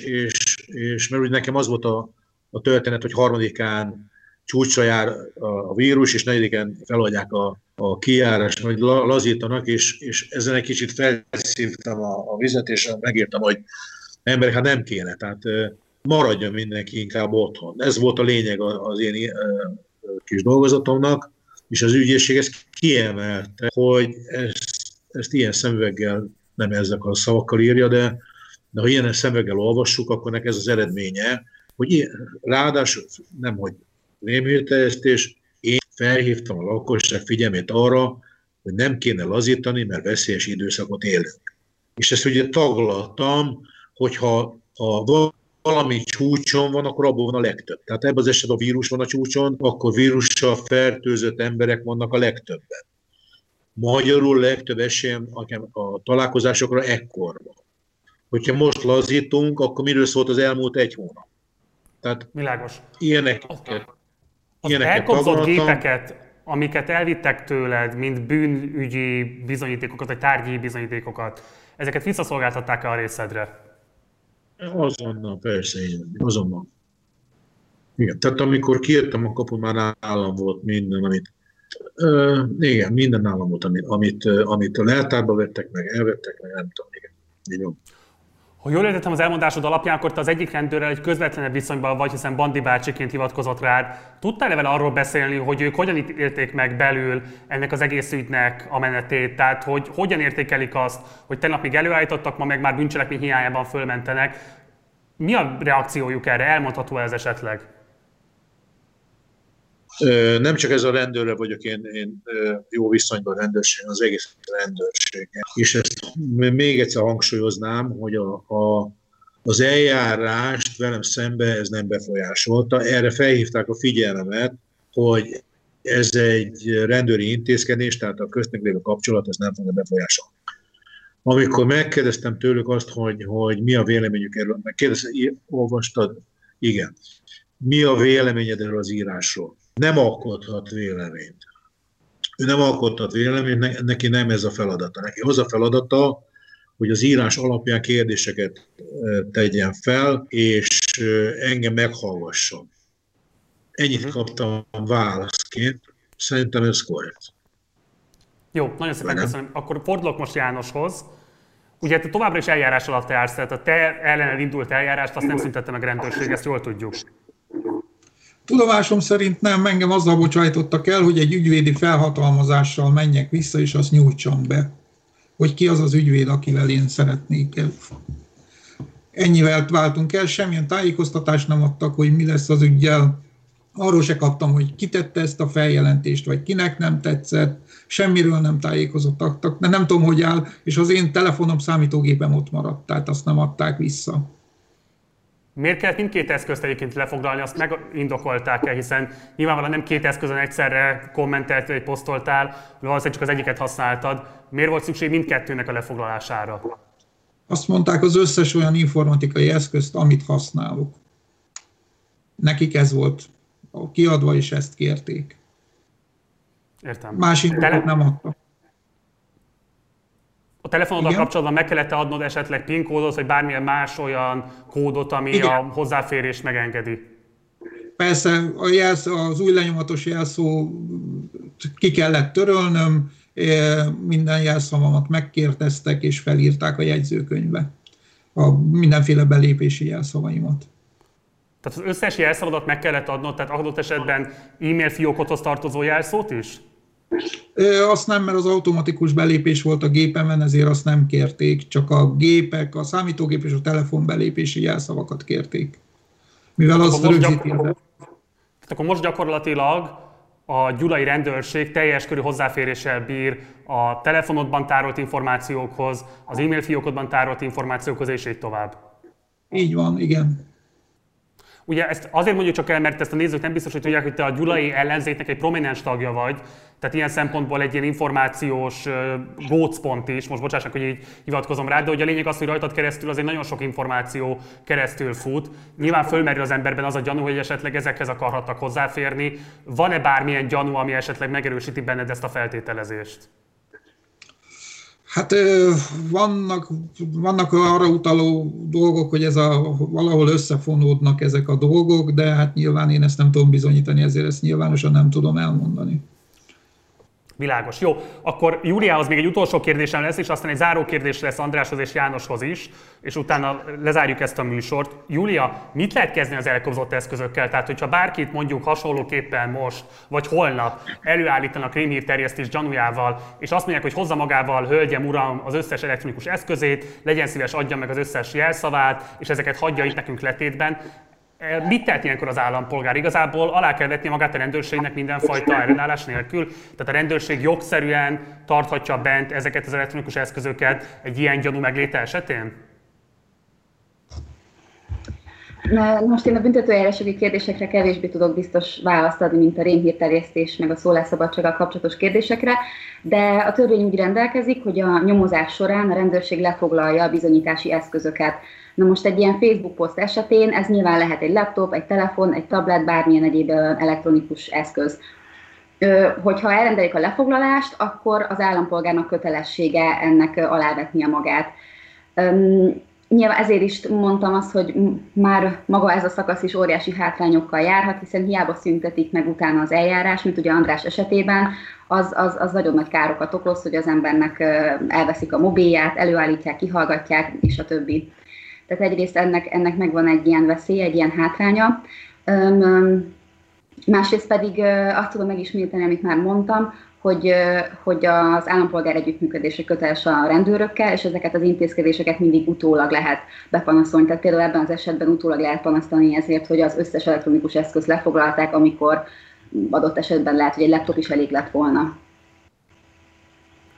és, és mert úgy nekem az volt a, a történet, hogy harmadikán csúcsra jár a, vírus, és negyediken feladják a, a kijárást, hogy lazítanak, és, és ezen egy kicsit felszívtam a, a vizet, és megírtam, hogy emberek, hát nem kéne. Tehát maradjon mindenki inkább otthon. Ez volt a lényeg az én kis dolgozatomnak, és az ügyészség ezt kiemelte, hogy ezt, ezt ilyen szemüveggel, nem ezek a szavakkal írja, de, de ha ilyen szemüveggel olvassuk, akkor nek ez az eredménye, hogy ilyen, ráadásul nem, hogy rémhírterjesztés, én felhívtam a lakosság figyelmét arra, hogy nem kéne lazítani, mert veszélyes időszakot élünk. És ezt ugye taglaltam, hogyha ha valami csúcson van, akkor abból van a legtöbb. Tehát ebben az esetben a vírus van a csúcson, akkor vírussal fertőzött emberek vannak a legtöbben. Magyarul legtöbb esélyem a találkozásokra ekkor van. Hogyha most lazítunk, akkor miről szólt az elmúlt egy hónap? Tehát Világos. Ilyenek, az, az elkobzott gépeket, amiket elvittek tőled, mint bűnügyi bizonyítékokat, vagy tárgyi bizonyítékokat, ezeket visszaszolgáltatták-e a részedre? Azonnal, persze, azonnal. Igen, tehát amikor kijöttem a kapun, már állam volt minden, amit Uh, igen, minden állam volt, amit, amit, amit a leltárba vettek meg, elvettek meg, nem tudom, igen. Így van. Ha jól értettem az elmondásod alapján, akkor te az egyik rendőrrel egy közvetlenebb viszonyban vagy, hiszen Bandi bácsiként hivatkozott rád. Tudtál-e vele arról beszélni, hogy ők hogyan élték meg belül ennek az egész ügynek a menetét? Tehát, hogy hogyan értékelik azt, hogy tegnap még előállítottak, ma meg már bűncselekmény hiányában fölmentenek. Mi a reakciójuk erre? Elmondható ez esetleg? Nem csak ez a rendőrre vagyok én, én jó viszonyban rendőrség, az egész rendőrség. És ezt még egyszer hangsúlyoznám, hogy a, a, az eljárást velem szembe ez nem befolyásolta. Erre felhívták a figyelmemet, hogy ez egy rendőri intézkedés, tehát a köztnek lévő kapcsolat ez nem fogja befolyásolni. Amikor megkérdeztem tőlük azt, hogy, hogy mi a véleményük erről, megkérdeztem, olvastad? Igen. Mi a véleményed erről az írásról? Nem alkothat véleményt. Ő nem alkothat véleményt, neki nem ez a feladata. Neki az a feladata, hogy az írás alapján kérdéseket tegyen fel, és engem meghallgasson. Ennyit mhm. kaptam válaszként, szerintem ez korrekt. Jó, nagyon szépen köszönöm. Akkor fordulok most Jánoshoz. Ugye te továbbra is eljárás alatt jársz, tehát a te ellened indult eljárást, azt nem szüntette meg rendőrség, ezt jól tudjuk. Tudomásom szerint nem, engem azzal bocsájtottak el, hogy egy ügyvédi felhatalmazással menjek vissza, és azt nyújtsam be. Hogy ki az az ügyvéd, akivel én szeretnék. Ennyivel váltunk el, semmilyen tájékoztatást nem adtak, hogy mi lesz az ügyjel. Arról se kaptam, hogy ki tette ezt a feljelentést, vagy kinek nem tetszett. Semmiről nem tájékozottak, de nem tudom, hogy áll, és az én telefonom, számítógépem ott maradt, tehát azt nem adták vissza. Miért kellett mindkét eszközt egyébként lefoglalni, azt megindokolták-e, hiszen nyilvánvalóan nem két eszközön egyszerre kommenteltél, vagy posztoltál, valószínűleg csak az egyiket használtad. Miért volt szükség mindkettőnek a lefoglalására? Azt mondták az összes olyan informatikai eszközt, amit használok. Nekik ez volt kiadva, és ezt kérték. Értem. Más indokat nem adtak. A telefonoddal Igen. kapcsolatban meg kellett adnod esetleg PIN kódot, vagy bármilyen más olyan kódot, ami Igen. a hozzáférést megengedi? Persze, a jelsz, az új lenyomatos jelszó ki kellett törölnöm, minden jelszavamat megkérteztek és felírták a jegyzőkönyvbe a mindenféle belépési jelszavaimat. Tehát az összes jelszavadat meg kellett adnod, tehát adott esetben e-mail fiókothoz tartozó jelszót is? Azt nem, mert az automatikus belépés volt a gépemen, ezért azt nem kérték, csak a gépek, a számítógép és a telefon belépési jelszavakat kérték. Mivel az rögzíti gyakor... Akkor most gyakorlatilag a gyulai rendőrség teljes körű hozzáféréssel bír a telefonodban tárolt információkhoz, az e-mail fiókodban tárolt információkhoz, és így tovább. Így van, igen. Ugye ezt azért mondjuk csak el, mert ezt a nézők nem biztos, hogy tudják, hogy te a gyulai ellenzéknek egy prominens tagja vagy, tehát ilyen szempontból egy ilyen információs gócpont is, most bocsássak, hogy így hivatkozom rá, de hogy a lényeg az, hogy rajtad keresztül azért nagyon sok információ keresztül fut. Nyilván fölmerül az emberben az a gyanú, hogy esetleg ezekhez akarhattak hozzáférni. Van-e bármilyen gyanú, ami esetleg megerősíti benned ezt a feltételezést? Hát vannak, vannak arra utaló dolgok, hogy ez a, valahol összefonódnak ezek a dolgok, de hát nyilván én ezt nem tudom bizonyítani, ezért ezt nyilvánosan nem tudom elmondani. Világos. Jó, akkor Júliához még egy utolsó kérdésem lesz, és aztán egy záró kérdés lesz Andráshoz és Jánoshoz is, és utána lezárjuk ezt a műsort. Júlia, mit lehet kezdeni az elkobzott eszközökkel? Tehát, hogyha bárkit mondjuk hasonlóképpen most, vagy holnap előállítanak terjesztés gyanújával, és azt mondják, hogy hozza magával, hölgyem, uram, az összes elektronikus eszközét, legyen szíves, adja meg az összes jelszavát, és ezeket hagyja itt nekünk letétben, Mit tehet ilyenkor az állampolgár? Igazából alá kell vetni magát a rendőrségnek mindenfajta ellenállás nélkül? Tehát a rendőrség jogszerűen tarthatja bent ezeket az elektronikus eszközöket egy ilyen gyanú megléte esetén? Most én a büntetőjárásogi kérdésekre kevésbé tudok biztos választ adni, mint a rémhírterjesztés meg a szólásszabadsággal kapcsolatos kérdésekre, de a törvény úgy rendelkezik, hogy a nyomozás során a rendőrség lefoglalja a bizonyítási eszközöket. Na most egy ilyen Facebook poszt esetén ez nyilván lehet egy laptop, egy telefon, egy tablet, bármilyen egyéb elektronikus eszköz. Hogyha elrendelik a lefoglalást, akkor az állampolgárnak kötelessége ennek alávetnie magát. Nyilván ezért is mondtam azt, hogy már maga ez a szakasz is óriási hátrányokkal járhat, hiszen hiába szüntetik meg utána az eljárás, mint ugye András esetében, az, az, az nagyon nagy károkat okoz, hogy az embernek elveszik a mobilját, előállítják, kihallgatják, és a többi. Tehát egyrészt ennek, ennek megvan egy ilyen veszély, egy ilyen hátránya. Másrészt pedig azt tudom megismételni, amit már mondtam, hogy, hogy az állampolgár együttműködése köteles a rendőrökkel, és ezeket az intézkedéseket mindig utólag lehet bepanaszolni. Tehát például ebben az esetben utólag lehet panasztani ezért, hogy az összes elektronikus eszközt lefoglalták, amikor adott esetben lehet, hogy egy laptop is elég lett volna.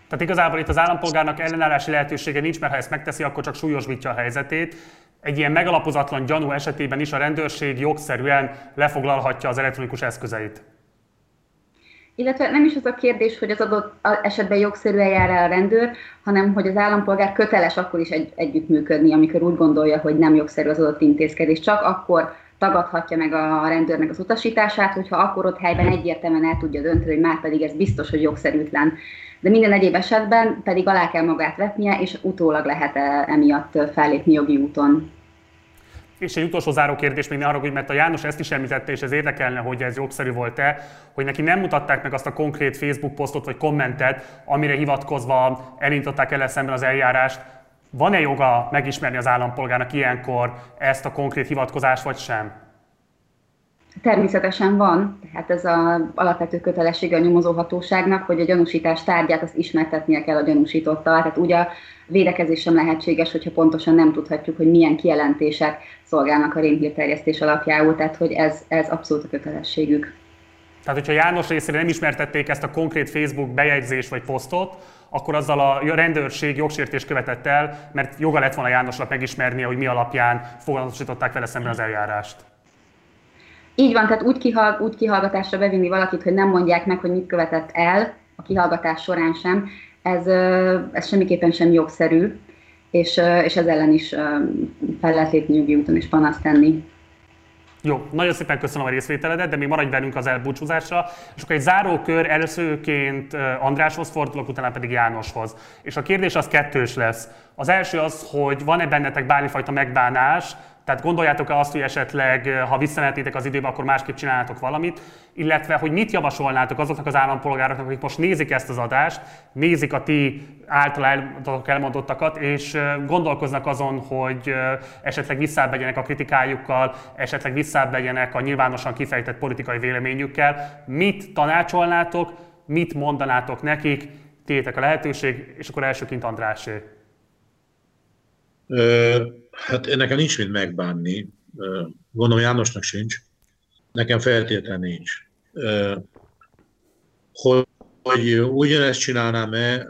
Tehát igazából itt az állampolgárnak ellenállási lehetősége nincs, mert ha ezt megteszi, akkor csak súlyosbítja a helyzetét. Egy ilyen megalapozatlan gyanú esetében is a rendőrség jogszerűen lefoglalhatja az elektronikus eszközeit. Illetve nem is az a kérdés, hogy az adott esetben jogszerűen jár el a rendőr, hanem hogy az állampolgár köteles akkor is egy, együttműködni, amikor úgy gondolja, hogy nem jogszerű az adott intézkedés. Csak akkor tagadhatja meg a rendőrnek az utasítását, hogyha akkor ott helyben egyértelműen el tudja dönteni, hogy már pedig ez biztos, hogy jogszerűtlen. De minden egyéb esetben pedig alá kell magát vetnie, és utólag lehet -e emiatt fellépni jogi úton. És egy utolsó záró kérdés, még ne haragudj, mert a János ezt is említette, és ez érdekelne, hogy ez jogszerű volt-e, hogy neki nem mutatták meg azt a konkrét Facebook posztot vagy kommentet, amire hivatkozva elindították el szemben az eljárást. Van-e joga megismerni az állampolgárnak ilyenkor ezt a konkrét hivatkozást, vagy sem? Természetesen van, tehát ez az alapvető kötelessége a nyomozóhatóságnak, hogy a gyanúsítás tárgyát azt ismertetnie kell a gyanúsítottal. Tehát ugye a védekezés sem lehetséges, hogyha pontosan nem tudhatjuk, hogy milyen kijelentések szolgálnak a rémhírterjesztés alapjául, tehát hogy ez, ez abszolút a kötelességük. Tehát, hogyha János részére nem ismertették ezt a konkrét Facebook bejegyzést vagy posztot, akkor azzal a rendőrség jogsértést követett el, mert joga lett volna Jánosnak megismernie, hogy mi alapján fogalmazították vele szemben az eljárást. Így van, tehát úgy, kihall, úgy kihallgatásra bevinni valakit, hogy nem mondják meg, hogy mit követett el a kihallgatás során sem, ez, ez semmiképpen sem jogszerű, és, és ez ellen is fel lehet lépni jogi úton és panaszt tenni. Jó, nagyon szépen köszönöm a részvételedet, de még maradj velünk az elbúcsúzásra. És akkor egy zárókör előszőként Andráshoz fordulok, utána pedig Jánoshoz. És a kérdés az kettős lesz. Az első az, hogy van-e bennetek bármifajta megbánás, tehát gondoljátok-e azt, hogy esetleg, ha visszamehetnétek az időbe, akkor másképp csinálnátok valamit, illetve hogy mit javasolnátok azoknak az állampolgároknak, akik most nézik ezt az adást, nézik a ti által elmondottakat, és gondolkoznak azon, hogy esetleg visszább a kritikájukkal, esetleg visszább a nyilvánosan kifejtett politikai véleményükkel. Mit tanácsolnátok, mit mondanátok nekik, tétek a lehetőség, és akkor elsőként Andrásé. Hát nekem nincs mit megbánni, gondolom Jánosnak sincs, nekem feltétlenül nincs. Hogy, hogy ugyanezt csinálnám-e,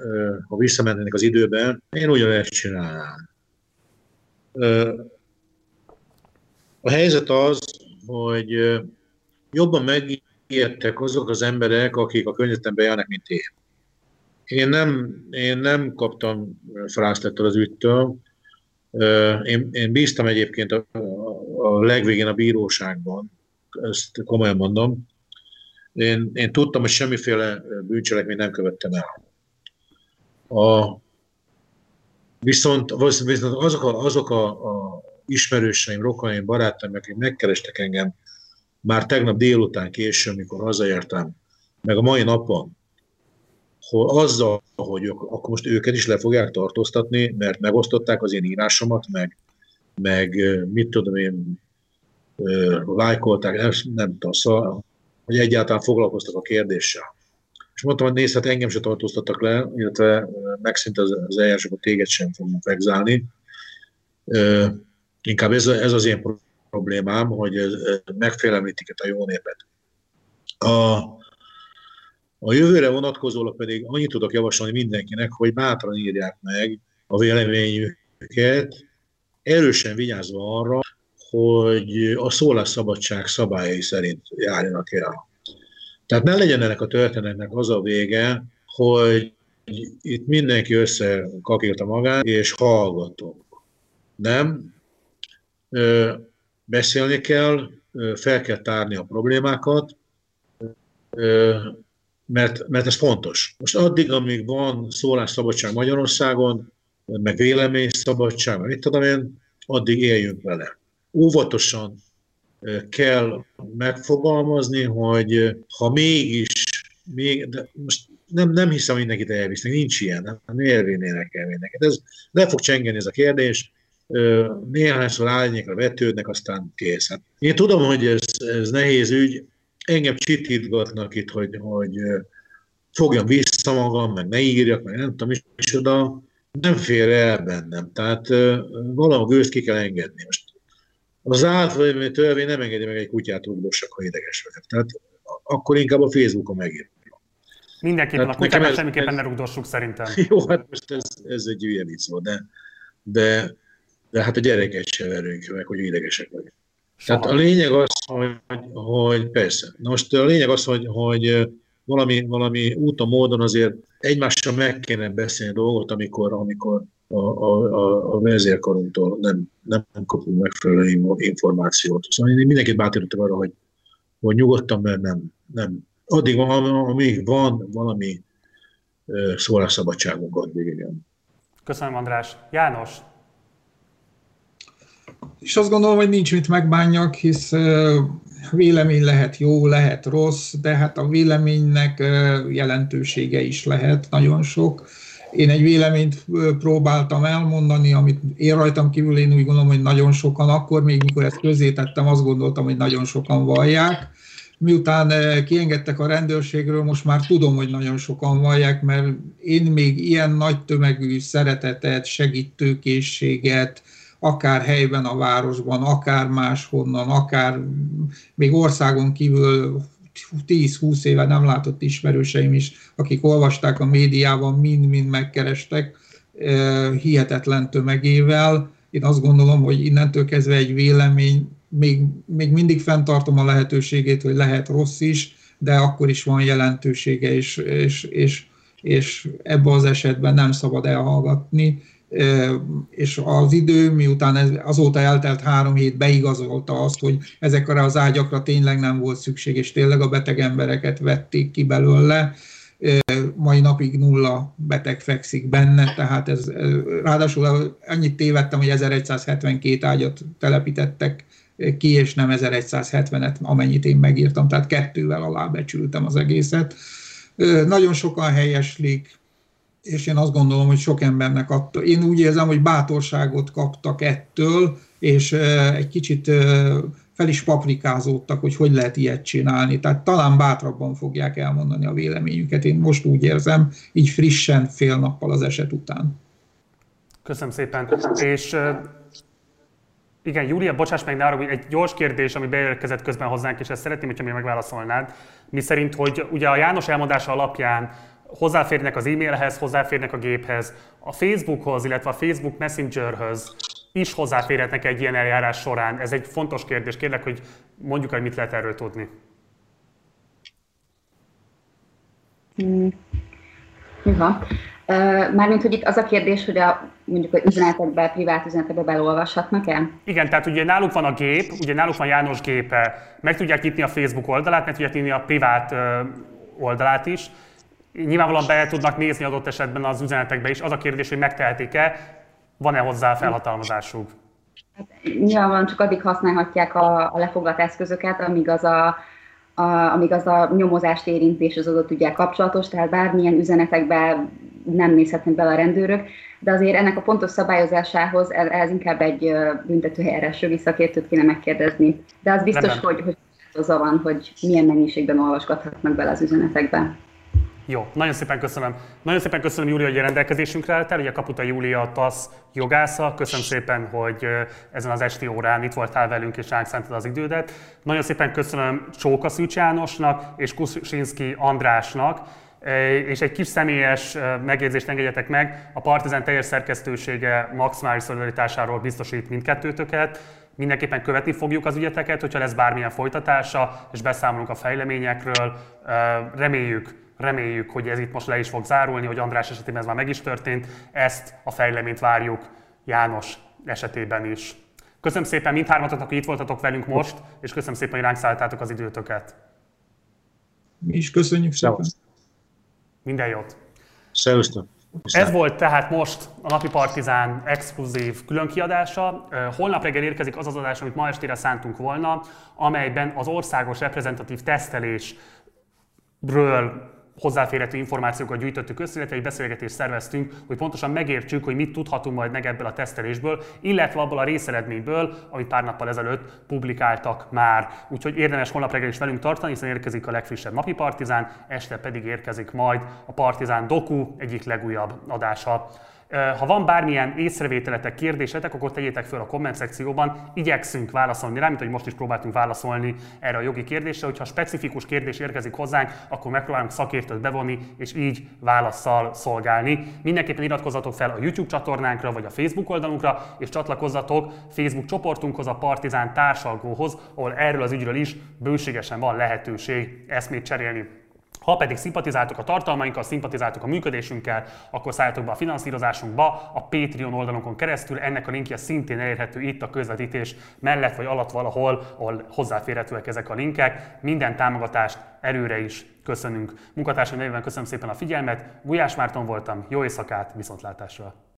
ha visszamennének az időben, én ugyanezt csinálnám. A helyzet az, hogy jobban megijedtek azok az emberek, akik a környezetemben járnak, mint én. Én nem, én nem kaptam fráztettől az ügytől, én, én bíztam egyébként a, a legvégén a bíróságban, ezt komolyan mondom. Én, én tudtam, hogy semmiféle bűncselekményt nem követtem el. A, viszont, viszont azok a, azok a, a ismerőseim, rokonaim, barátaim, akik megkerestek engem már tegnap délután későn, amikor hazaértem, meg a mai napon, hogy azzal, hogy akkor most őket is le fogják tartóztatni, mert megosztották az én írásomat, meg, meg mit tudom én, lájkolták, nem, nem tudom, szóval, hogy egyáltalán foglalkoztak a kérdéssel. És mondtam, hogy nézd, hát engem se tartóztattak le, illetve megszint az, az eljárásokat téged sem fogunk vegzálni. Inkább ez, ez az én problémám, hogy megfélemlítik a jó népet. A, a jövőre vonatkozólag pedig annyit tudok javasolni mindenkinek, hogy bátran írják meg a véleményüket, erősen vigyázva arra, hogy a szólásszabadság szabályai szerint járjanak el. Tehát ne legyen ennek a történetnek az a vége, hogy itt mindenki összekakírta magát, és hallgatunk. Nem. Beszélni kell, fel kell tárni a problémákat, mert, mert ez fontos. Most addig, amíg van szólásszabadság Magyarországon, meg véleményszabadság, meg mit tudom én, addig éljünk vele. Óvatosan kell megfogalmazni, hogy ha mégis, még, de most nem, nem hiszem, hogy mindenkit elvisznek, nincs ilyen, nem, miért vinnének el mindenkit. Ez le fog csengeni ez a kérdés, néhányszor árnyékra vetődnek, aztán kész. Hát én tudom, hogy ez, ez nehéz ügy, engem csitítgatnak itt, hogy, hogy fogjam vissza magam, meg ne írjak, meg nem tudom is, oda nem fér el bennem. Tehát valahol gőzt ki kell engedni. Most az átvezető törvény nem engedi meg egy kutyát rúgdossak, ha ideges vagyok. Tehát akkor inkább a Facebookon megírom. Mindenképpen a kutyát semmiképpen ez, ne rúgdossuk szerintem. Jó, hát most ez, ez egy hülye vicc volt, de, de, de hát a gyereket se verünk meg, hogy idegesek vagyunk. Soha. Tehát a lényeg az, hogy, hogy persze. Na most a lényeg az, hogy, hogy valami, valami úton, módon azért egymással meg kéne beszélni dolgot, amikor, amikor a, a, a, a vezérkarunktól nem, nem, kapunk megfelelő információt. Szóval én mindenkit bátorítottam arra, hogy, hogy nyugodtan, mert nem, nem. Addig, amíg van valami szólásszabadságunk, addig igen. Köszönöm, András. János, és azt gondolom, hogy nincs mit megbánjak, hisz vélemény lehet jó, lehet rossz, de hát a véleménynek jelentősége is lehet nagyon sok. Én egy véleményt próbáltam elmondani, amit én rajtam kívül én úgy gondolom, hogy nagyon sokan, akkor még mikor ezt közzétettem, azt gondoltam, hogy nagyon sokan vallják. Miután kiengedtek a rendőrségről, most már tudom, hogy nagyon sokan vallják, mert én még ilyen nagy tömegű szeretetet, segítőkészséget, akár helyben a városban, akár máshonnan, akár még országon kívül 10-20 éve nem látott ismerőseim is, akik olvasták a médiában, mind-mind megkerestek hihetetlen tömegével. Én azt gondolom, hogy innentől kezdve egy vélemény, még, még mindig fenntartom a lehetőségét, hogy lehet rossz is, de akkor is van jelentősége, és, és, és, és ebben az esetben nem szabad elhallgatni és az idő, miután ez, azóta eltelt három hét, beigazolta azt, hogy ezekre az ágyakra tényleg nem volt szükség, és tényleg a beteg embereket vették ki belőle. Mai napig nulla beteg fekszik benne, tehát ez, ráadásul annyit tévedtem, hogy 1172 ágyat telepítettek ki, és nem 1170-et, amennyit én megírtam, tehát kettővel alábecsültem az egészet. Nagyon sokan helyeslik, és én azt gondolom, hogy sok embernek adta. Én úgy érzem, hogy bátorságot kaptak ettől, és egy kicsit fel is paprikázódtak, hogy hogy lehet ilyet csinálni. Tehát talán bátrabban fogják elmondani a véleményüket. Én most úgy érzem, így frissen, fél nappal az eset után. Köszönöm szépen. És igen, Júlia, bocsáss meg nálam, egy gyors kérdés, ami beérkezett közben hozzánk, és ezt szeretném, hogyha még megválaszolnád. Mi szerint, hogy ugye a János elmondása alapján hozzáférnek az e-mailhez, hozzáférnek a géphez, a Facebookhoz, illetve a Facebook Messengerhöz is hozzáférhetnek egy ilyen eljárás során. Ez egy fontos kérdés. Kérlek, hogy mondjuk, hogy mit lehet erről tudni. Hmm. Mármint, hogy itt az a kérdés, hogy a, mondjuk az üzenetekbe, privát üzenetekbe belolvashatnak-e? Igen, tehát ugye náluk van a gép, ugye náluk van János gépe, meg tudják nyitni a Facebook oldalát, meg tudják nyitni a privát oldalát is, nyilvánvalóan be tudnak nézni adott esetben az üzenetekbe is. Az a kérdés, hogy megtehetik-e, van-e hozzá felhatalmazásuk? Hát, nyilvánvalóan csak addig használhatják a, a lefoglaló eszközöket, amíg az a, a, amíg az a nyomozást érinti és az adott ügyel kapcsolatos, tehát bármilyen üzenetekbe nem nézhetnek bele a rendőrök, de azért ennek a pontos szabályozásához ez inkább egy büntetőeljárás jogi szakértőt kéne megkérdezni. De az biztos, nem, nem. hogy, hogy az van, hogy milyen mennyiségben olvasgathatnak bele az üzenetekbe. Jó, nagyon szépen köszönöm. Nagyon szépen köszönöm, Júlia, hogy a rendelkezésünkre álltál. Ugye Kaputa Júlia TASZ jogásza. Köszönöm szépen, hogy ezen az esti órán itt voltál velünk és ránk az idődet. Nagyon szépen köszönöm Csóka Szűcs Jánosnak és Kusinski Andrásnak, és egy kis személyes megjegyzést engedjetek meg, a Partizán teljes szerkesztősége maximális szolidaritásáról biztosít mindkettőtöket. Mindenképpen követni fogjuk az ügyeteket, hogyha lesz bármilyen folytatása, és beszámolunk a fejleményekről. Reméljük, reméljük, hogy ez itt most le is fog zárulni, hogy András esetében ez már meg is történt. Ezt a fejleményt várjuk János esetében is. Köszönöm szépen mindhármatoknak, hogy itt voltatok velünk most, és köszönöm szépen, hogy ránk szálltátok az időtöket. Mi is köszönjük szépen. Minden jót! Szerusztok! Ez volt tehát most a Napi Partizán exkluzív különkiadása. Holnap reggel érkezik az az adás, amit ma estére szántunk volna, amelyben az országos reprezentatív tesztelésről hozzáférhető információkat gyűjtöttük össze, illetve egy beszélgetést szerveztünk, hogy pontosan megértsük, hogy mit tudhatunk majd meg ebből a tesztelésből, illetve abból a részeredményből, amit pár nappal ezelőtt publikáltak már. Úgyhogy érdemes holnap reggel is velünk tartani, hiszen érkezik a legfrissebb napi Partizán, este pedig érkezik majd a Partizán Doku egyik legújabb adása. Ha van bármilyen észrevételetek, kérdésetek, akkor tegyétek föl a komment szekcióban. Igyekszünk válaszolni rá, mint hogy most is próbáltunk válaszolni erre a jogi kérdésre. Hogyha specifikus kérdés érkezik hozzánk, akkor megpróbálunk szakértőt bevonni, és így válaszsal szolgálni. Mindenképpen iratkozzatok fel a YouTube csatornánkra, vagy a Facebook oldalunkra, és csatlakozzatok Facebook csoportunkhoz, a Partizán társalgóhoz, ahol erről az ügyről is bőségesen van lehetőség eszmét cserélni. Ha pedig szimpatizáltok a tartalmainkkal, szimpatizáltok a működésünkkel, akkor szálljatok be a finanszírozásunkba a Patreon oldalunkon keresztül. Ennek a linkje szintén elérhető itt a közvetítés mellett vagy alatt valahol, ahol hozzáférhetőek ezek a linkek. Minden támogatást előre is köszönünk. Munkatársam nevében köszönöm szépen a figyelmet. Gulyás Márton voltam, jó éjszakát, viszontlátásra!